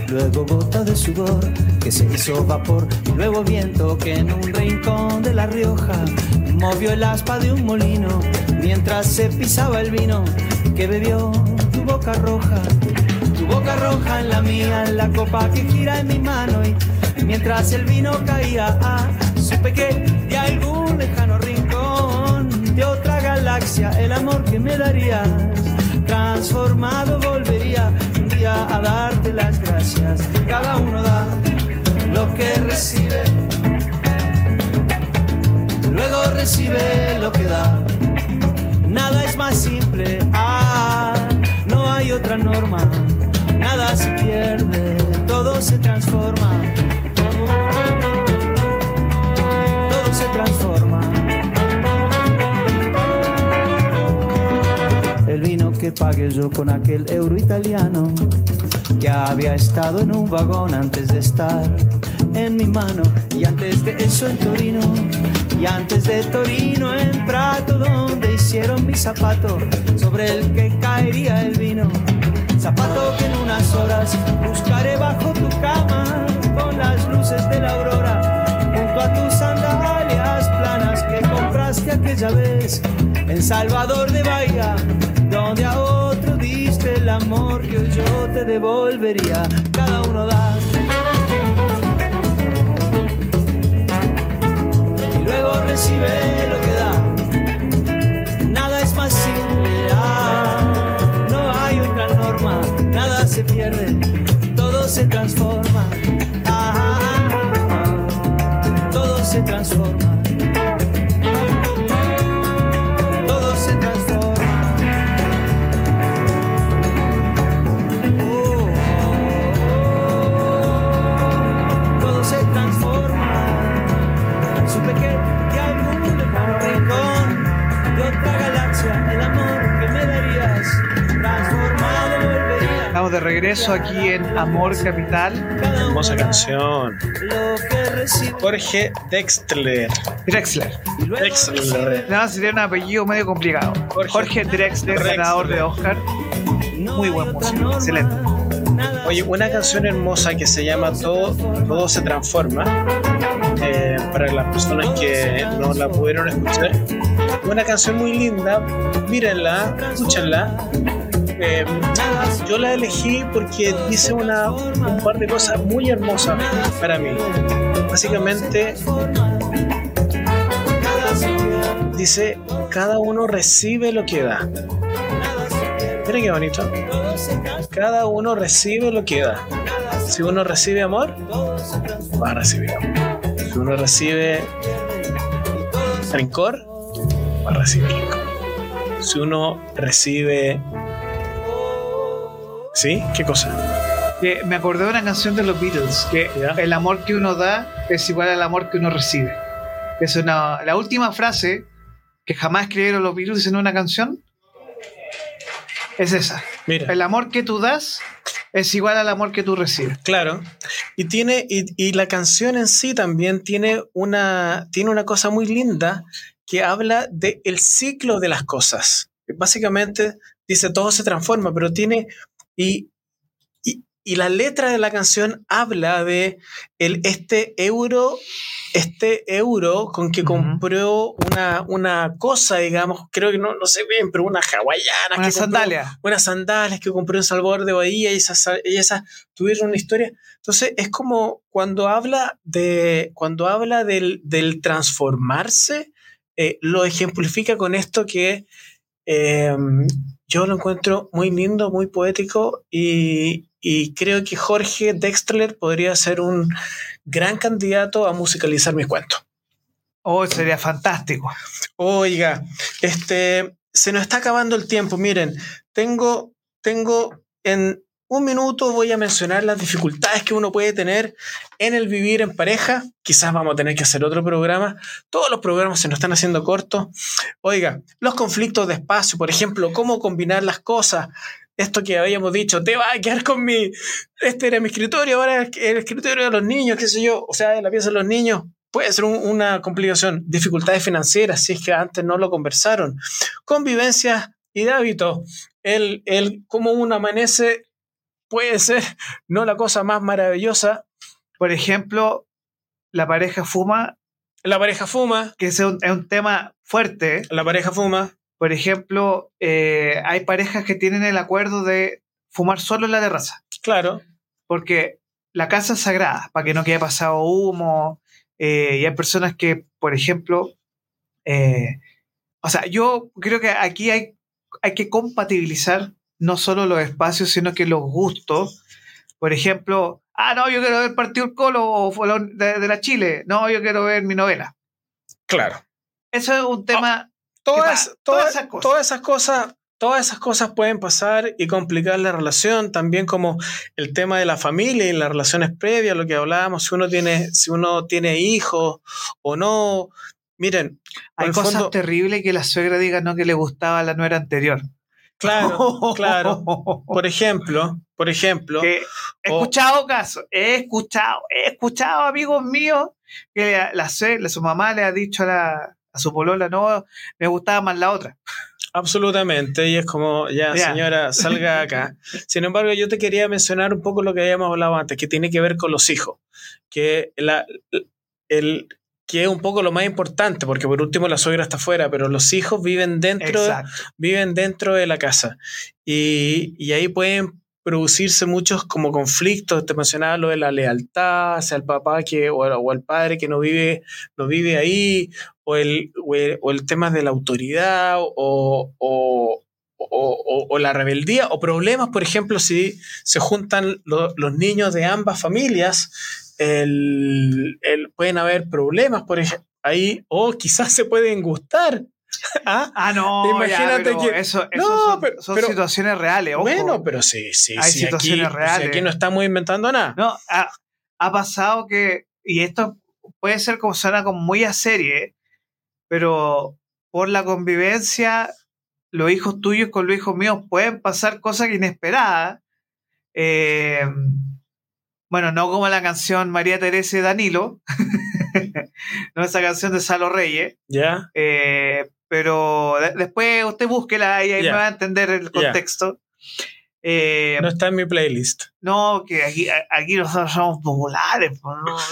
luego gota de sudor que se hizo vapor, y luego viento que en un rincón de La Rioja movió el aspa de un molino mientras se pisaba el vino que bebió tu boca roja. Tu boca roja en la mía, en la copa que gira en mi mano y mientras el vino caía, ah, supe que de algún lejano rincón de otra galaxia el amor que me darías transformado volvería un día a darte las gracias. Cada uno da lo que recibe, luego recibe lo que da. Nada es más simple, ah, no hay otra norma. Nada se pierde, todo se transforma. Todo se transforma. Que pagué yo con aquel euro italiano que había estado en un vagón antes de estar en mi mano y antes de eso en Torino y antes de Torino en Prato donde hicieron mi zapato sobre el que caería el vino. Zapato que en unas horas buscaré bajo tu cama con las luces de la aurora junto a tus sandalias planas que compraste aquella vez en Salvador de Bahía donde a otro diste el amor que yo te devolvería. Cada uno da y luego recibe lo que da. Nada es más simple ah, no hay otra norma. Nada se pierde. Todo se transforma de regreso aquí en Amor Capital. Hermosa canción. Jorge Dextler. Drexler. Dexler. Nada, sería un apellido medio complicado. Jorge. Jorge Drexler, Drexler. ganador de Oscar. no Muy buen músico, excelente. Oye, una canción hermosa que se llama Todo, Todo se transforma. eh, para las personas que no la pudieron escuchar. Una canción muy linda. Mírenla, escúchenla. Eh, yo la elegí porque dice una, un par de cosas muy hermosas para mí. Básicamente dice, cada uno recibe lo que da. Mira qué bonito. Cada uno recibe lo que da. Si uno recibe amor, va a recibir amor. Si uno recibe rencor, va a recibir rencor. Si uno recibe... ¿Sí? ¿Qué cosa? Me acordé de una canción de los Beatles, que Ya. el amor que uno da es igual al amor que uno recibe. Es una, la última frase que jamás escribieron los Beatles en una canción es esa. Mira. El amor que tú das es igual al amor que tú recibes. Claro. Y tiene, y, y la canción en sí también tiene una, tiene una cosa muy linda que habla del el ciclo de las cosas. Básicamente dice todo se transforma, pero tiene. Y, y, y la letra de la canción habla de el, este euro. Este euro con que Ujú. compró una, una cosa, digamos, creo que no, no sé bien, pero una hawaiana. Una que compró- sandalia. unas sandalias que compré en Salvador de Bahía y esas, y esas tuvieron una historia. Entonces es como cuando habla de cuando habla del, del transformarse, eh, lo ejemplifica con esto que eh, yo lo encuentro muy lindo, muy poético y, y creo que Jorge Dextler podría ser un gran candidato a musicalizar mis cuentos. Oh, sería fantástico. Oiga, este, se nos está acabando el tiempo. Miren, tengo, tengo en un minuto voy a mencionar las dificultades que uno puede tener en el vivir en pareja. Quizás vamos a tener que hacer otro programa. Todos los programas se nos están haciendo cortos. Oiga, los conflictos de espacio, por ejemplo, cómo combinar las cosas. Esto que habíamos dicho, te va a quedar con mi. Este era mi escritorio, ahora el escritorio de los niños, qué sé yo. O sea, la pieza de los niños puede ser un- una complicación. Dificultades financieras, si es que antes no lo conversaron. Convivencias y de el, el cómo uno amanece puede ser no la cosa más maravillosa. Por ejemplo, la pareja fuma, La pareja fuma, que es un, es un tema fuerte. la pareja fuma, Por ejemplo, eh, hay parejas que tienen el acuerdo de fumar solo en la terraza, claro, porque la casa es sagrada, para que no quede pasado humo. eh, y hay personas que, por ejemplo, eh, o sea, yo creo que aquí hay, hay que compatibilizar no solo los espacios, sino que los gustos. Por ejemplo, ah, no, yo quiero ver partido el Colo de, de la Chile. No, yo quiero ver mi novela. claro. Eso es un tema. Todas, va? todas, Todas esas cosas. todas esas cosas, todas esas cosas pueden pasar y complicar la relación, también como el tema de la familia y las relaciones previas, lo que hablábamos, si uno tiene, si uno tiene hijos o no. Miren, Hay cosas fondo- terribles que la suegra diga no que le gustaba a la nuera anterior. Claro, claro. (laughs) Por ejemplo, por ejemplo, he escuchado casos, he escuchado, he escuchado amigos míos que la, la su mamá le ha dicho a, la- a su polola, no, me gustaba más la otra. Absolutamente, y es como, ya, Ya. señora, salga acá. (laughs) Sin embargo, yo te quería mencionar un poco lo que habíamos hablado antes, que tiene que ver con los hijos, que, la, el, que es un poco lo más importante, porque por último la suegra está afuera, pero los hijos viven dentro, Exacto. viven dentro de la casa. Y, y ahí pueden producirse muchos como conflictos, te mencionaba lo de la lealtad hacia el papá que, o, o al padre que no vive, no vive ahí, o el, o el, o el tema de la autoridad, o, o, o- la rebeldía, o problemas, por ejemplo, si se juntan lo- los niños de ambas familias, el, el- pueden haber problemas, por ahí, o quizás se pueden gustar. (laughs) ¿Ah? Ah, no, Imagínate ya, que- eso, eso No, son, pero- son pero- situaciones reales. ojo. Bueno, pero sí, sí, Hay sí, aquí, situaciones o sea, reales. aquí no estamos inventando nada. No, ha, ha pasado que, y esto puede ser como suena como muy a serie, pero por la convivencia, los hijos tuyos con los hijos míos pueden pasar cosas inesperadas. Eh, bueno, no como la canción María Teresa y Danilo, (laughs) no esa canción de Salo Reyes, ¿Ya? eh, pero de- después usted búsquela y ahí me va a entender el contexto. Eh, No está en mi playlist. no, que aquí, aquí nosotros somos populares,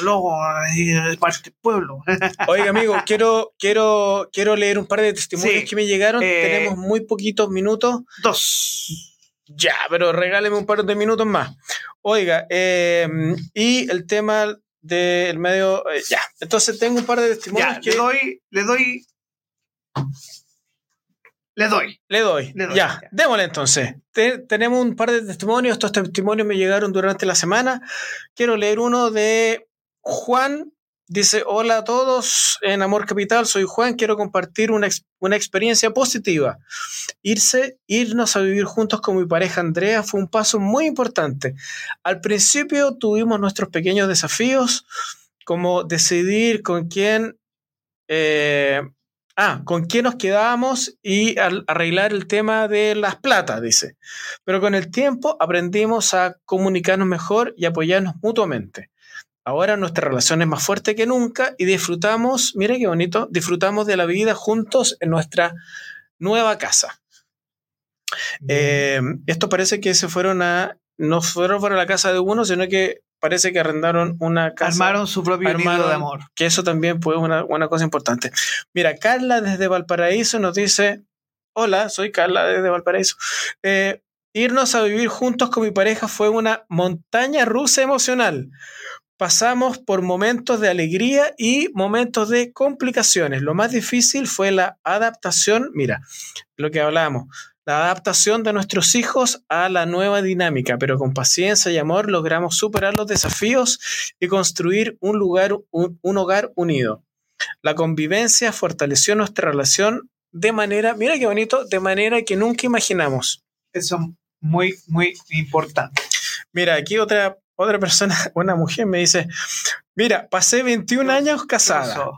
luego de parte del pueblo. (laughs) Oiga, amigo, quiero, quiero, quiero leer un par de testimonios Sí. que me llegaron. Eh, Tenemos muy poquitos minutos. Dos. Ya, pero regáleme un par de minutos más. Oiga, eh, y el tema del medio. eh, ya, entonces tengo un par de testimonios Ya, que le doy, le doy. Le doy. le doy. le doy, Ya, ya. démosle entonces. Te- tenemos un par de testimonios. Estos testimonios me llegaron durante la semana. Quiero leer uno de Juan. Dice, hola a todos en Amor Capital, soy Juan, quiero compartir una, una experiencia positiva. Irse, irnos a vivir juntos con mi pareja Andrea fue un paso muy importante. Al principio tuvimos nuestros pequeños desafíos, como decidir con quién, eh, ah, con quién nos quedábamos y arreglar el tema de las platas, dice. Pero con el tiempo aprendimos a comunicarnos mejor y apoyarnos mutuamente. Ahora nuestra relación es más fuerte que nunca y disfrutamos, mire qué bonito, disfrutamos de la vida juntos en nuestra nueva casa. Eh, esto parece que se fueron a, no fueron para la casa de uno, sino que parece que arrendaron una casa. Armaron su propio armaron- de amor. que eso también fue una, una cosa importante. Mira, Carla desde Valparaíso nos dice, hola, soy Carla desde Valparaíso. Eh, irnos a vivir juntos con mi pareja fue una montaña rusa emocional. Pasamos por momentos de alegría y momentos de complicaciones. Lo más difícil fue la adaptación, mira, lo que hablábamos, la adaptación de nuestros hijos a la nueva dinámica, pero con paciencia y amor logramos superar los desafíos y construir un lugar, un, un hogar unido. La convivencia fortaleció nuestra relación de manera, mira qué bonito, de manera que nunca imaginamos. Eso es muy, muy importante. Mira, aquí otra, otra persona, (laughs) una mujer me dice, mira, pasé 21 años casada.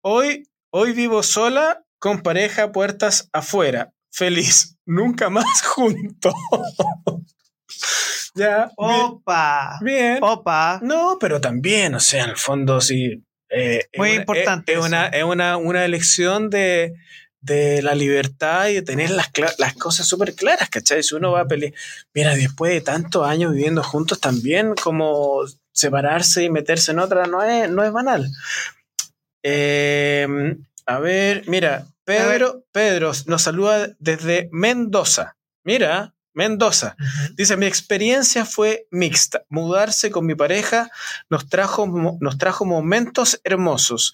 Hoy, hoy vivo sola con pareja puertas afuera. Feliz. Nunca más (laughs) juntos. (laughs) ya. Opa. Bien. Opa. No, pero también, o sea, en el fondo sí. eh, es Muy una- importante Es, es una, es una, una elección de, de la libertad y de tener las, las cosas súper claras, ¿cachai? Si uno va a pelear, mira, después de tantos años viviendo juntos también, como separarse y meterse en otra no es, no es banal. Em, a ver, mira, Pedro, Pedro nos saluda desde Mendoza. Mira, Mendoza. Dice, mi experiencia fue mixta. Mudarse con mi pareja nos trajo, nos trajo momentos hermosos,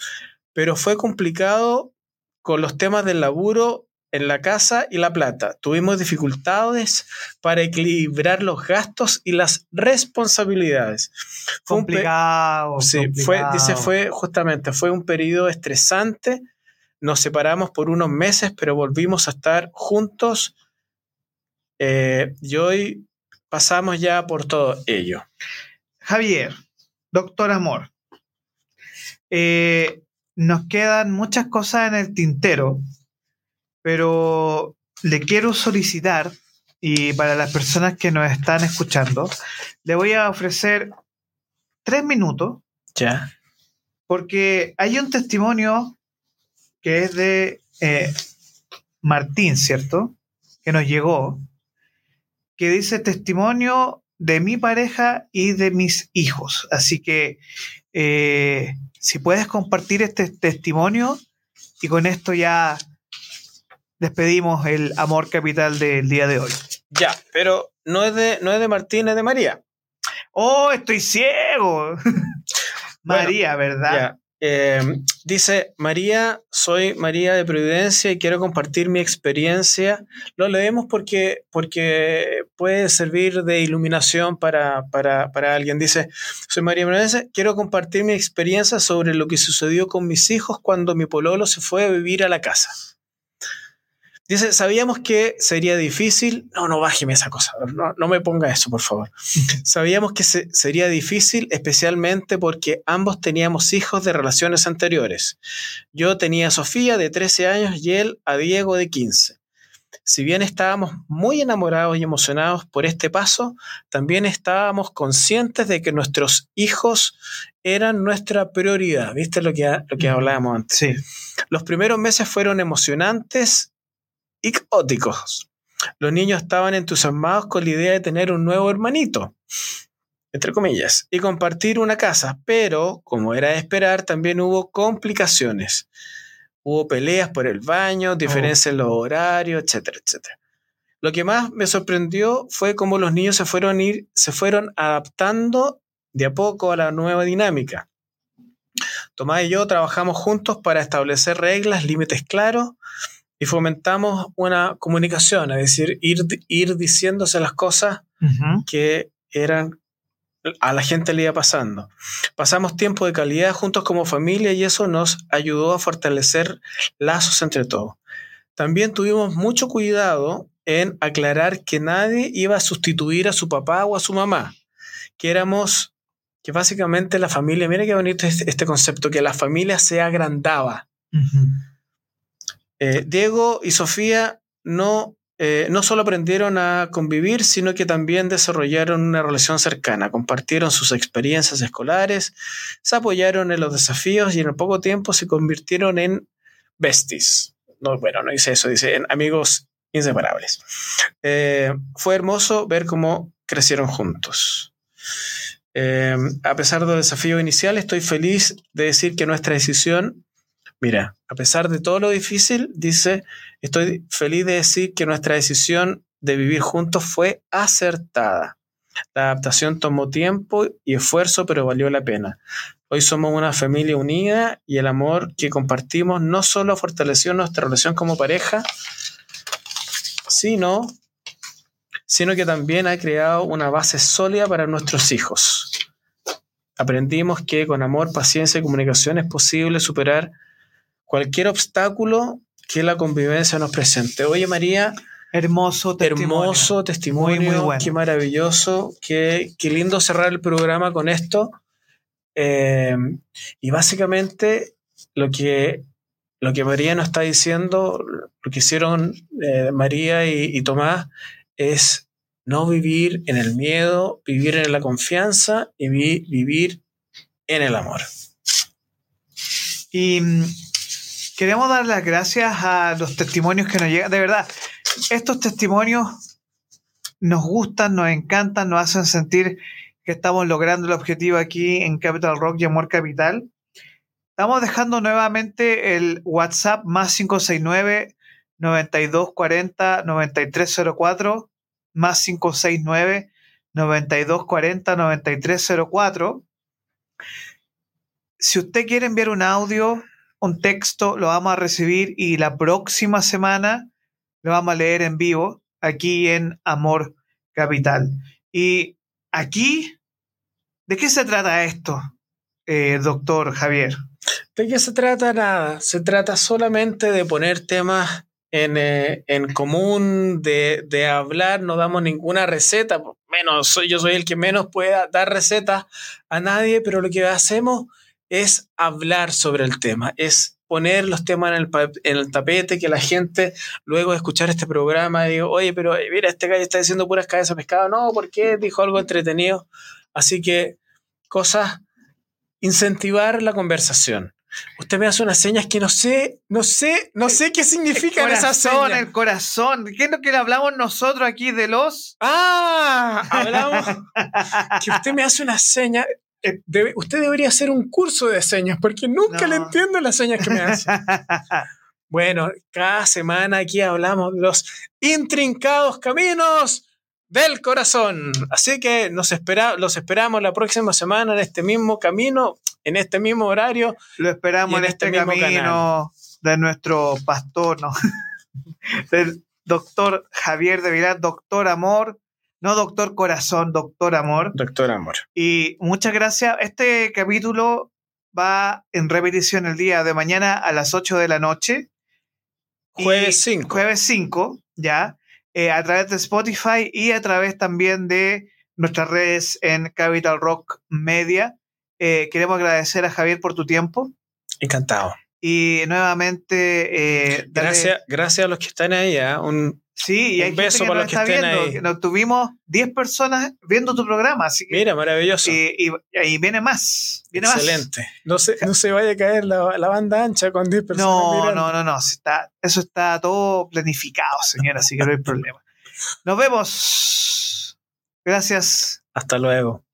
pero fue complicado con los temas del laburo en la casa y la plata. Tuvimos dificultades para equilibrar los gastos y las responsabilidades. Fue complicado. sí, fue, dice, fue justamente, fue un periodo estresante. Nos separamos por unos meses, pero volvimos a estar juntos. Eh, y hoy pasamos ya por todo ello. Javier, doctor Amor, eh, nos quedan muchas cosas en el tintero pero le quiero solicitar, y para las personas que nos están escuchando, le voy a ofrecer tres minutos. Ya. Porque hay un testimonio que es de eh, Martín, ¿cierto? Que nos llegó, que dice testimonio de mi pareja y de mis hijos. Así que eh, si puedes compartir este testimonio y con esto ya despedimos el amor capital del día de hoy. Ya, pero no es de, no es de Martín, es de María. ¡Oh, estoy ciego! (laughs) María, ¿verdad? Eh, dice, María, soy María de Providencia y quiero compartir mi experiencia. Lo leemos porque, porque puede servir de iluminación para, para, para alguien. Dice, soy María de Providencia, quiero compartir mi experiencia sobre lo que sucedió con mis hijos cuando mi pololo se fue a vivir a la casa. Dice, sabíamos que sería difícil. No, no bájeme esa cosa. No, me ponga eso, por favor. (laughs) sabíamos que sería difícil, especialmente porque ambos teníamos hijos de relaciones anteriores. Yo tenía a Sofía de 13 años y él a Diego de 15. Si bien estábamos muy enamorados y emocionados por este paso, también estábamos conscientes de que nuestros hijos eran nuestra prioridad. ¿Viste lo que, lo que hablábamos antes? Sí. Los primeros meses fueron emocionantes icóticos. Los niños estaban entusiasmados con la idea de tener un nuevo hermanito, entre comillas, y compartir una casa, pero, como era de esperar, también hubo complicaciones. Hubo peleas por el baño, diferencias en los horarios, etcétera, etcétera. Lo que más me sorprendió fue cómo los niños se fueron, ir, se fueron adaptando de a poco a la nueva dinámica. Tomás y yo trabajamos juntos para establecer reglas, límites claros y fomentamos una comunicación, es decir, ir, ir diciéndose las cosas que eran a la gente le iba pasando. Pasamos tiempo de calidad juntos como familia y eso nos ayudó a fortalecer lazos entre todos. También tuvimos mucho cuidado en aclarar que nadie iba a sustituir a su papá o a su mamá, que éramos, que básicamente la familia, mira qué bonito este, este concepto, que la familia se agrandaba. Eh, Diego y Sofía no, eh, no solo aprendieron a convivir, sino que también desarrollaron una relación cercana, compartieron sus experiencias escolares, se apoyaron en los desafíos y en poco tiempo se convirtieron en besties. No, bueno, no dice eso, dice en amigos inseparables. Eh, fue hermoso ver cómo crecieron juntos. a pesar del desafío inicial, estoy feliz de decir que nuestra decisión Mira, a pesar de todo lo difícil, dice, estoy feliz de decir que nuestra decisión de vivir juntos fue acertada. La adaptación tomó tiempo y esfuerzo, pero valió la pena. Hoy somos una familia unida y el amor que compartimos no solo fortaleció nuestra relación como pareja, sino, sino que también ha creado una base sólida para nuestros hijos. Aprendimos que con amor, paciencia y comunicación es posible superar cualquier obstáculo que la convivencia nos presente. Oye, María. Hermoso testimonio. Hermoso testimonio. Muy, Qué maravilloso. Qué, qué, lindo cerrar el programa con esto. Eh, y básicamente lo que, lo que María nos está diciendo, lo que hicieron eh, María y, Tomás, es no vivir en el miedo, vivir en la confianza y vivir en el amor. Y queremos dar las gracias a los testimonios que nos llegan. De verdad, estos testimonios nos gustan, nos encantan, nos hacen sentir que estamos logrando el objetivo aquí en Capital Rock y Amor Capital. Estamos dejando nuevamente el WhatsApp más 569 9240 9304 más 569 9240 9304. Si usted quiere enviar un audio, un texto, lo vamos a recibir y la próxima semana lo vamos a leer en vivo aquí en Amor Capital. Y aquí, ¿de qué se trata esto, eh, doctor Javier? ¿De qué se trata? Nada. Se trata solamente de poner temas en, eh, en común, de, de, hablar, no damos ninguna receta, menos yo soy el que menos puede dar recetas a nadie, pero lo que hacemos es hablar sobre el tema, es poner los temas en el, en el tapete, que la gente luego de escuchar este programa diga, oye, pero eh, mira, este gallo está diciendo puras cabezas de pescado, no, ¿por qué? Dijo algo entretenido. Así que cosas, incentivar la conversación. Usted me hace unas señas que no sé, no sé, no sé qué significan esas señas. El corazón, ¿qué es lo que le hablamos nosotros aquí de los? Ah, hablamos que usted me hace unas señas. Eh, usted debería hacer un curso de señas porque nunca le entiendo las señas que me (laughs) hace. bueno, cada semana aquí hablamos de los intrincados caminos del corazón. Así que nos espera, los esperamos la próxima semana en este mismo camino, en este mismo horario. Lo esperamos en, este, este camino de nuestro pastor, ¿no? (laughs) del doctor Javier de Vilar, doctor Amor, no doctor Corazón, doctor Amor. Doctor Amor. Y muchas gracias. Este capítulo va en repetición el día de mañana a las 8 de la noche. Jueves 5. Jueves 5, ya. Eh, a través de Spotify y a través también de nuestras redes en Capital Rock Media. Eh, queremos agradecer a Javier por tu tiempo. Encantado. Y nuevamente... Eh, gracias, gracias a los que están ahí. ¿eh? Un, sí, y hay un beso para los que estén ahí. Nos tuvimos 10 personas viendo tu programa. Así que, Mira, maravilloso. Y, y, viene más. Viene Excelente. No, se, no se vaya a caer la, la banda ancha con 10 personas. No, no, no, no. Está, eso está todo planificado, señora, así que no hay (laughs) problema. Nos vemos. Gracias. Hasta luego.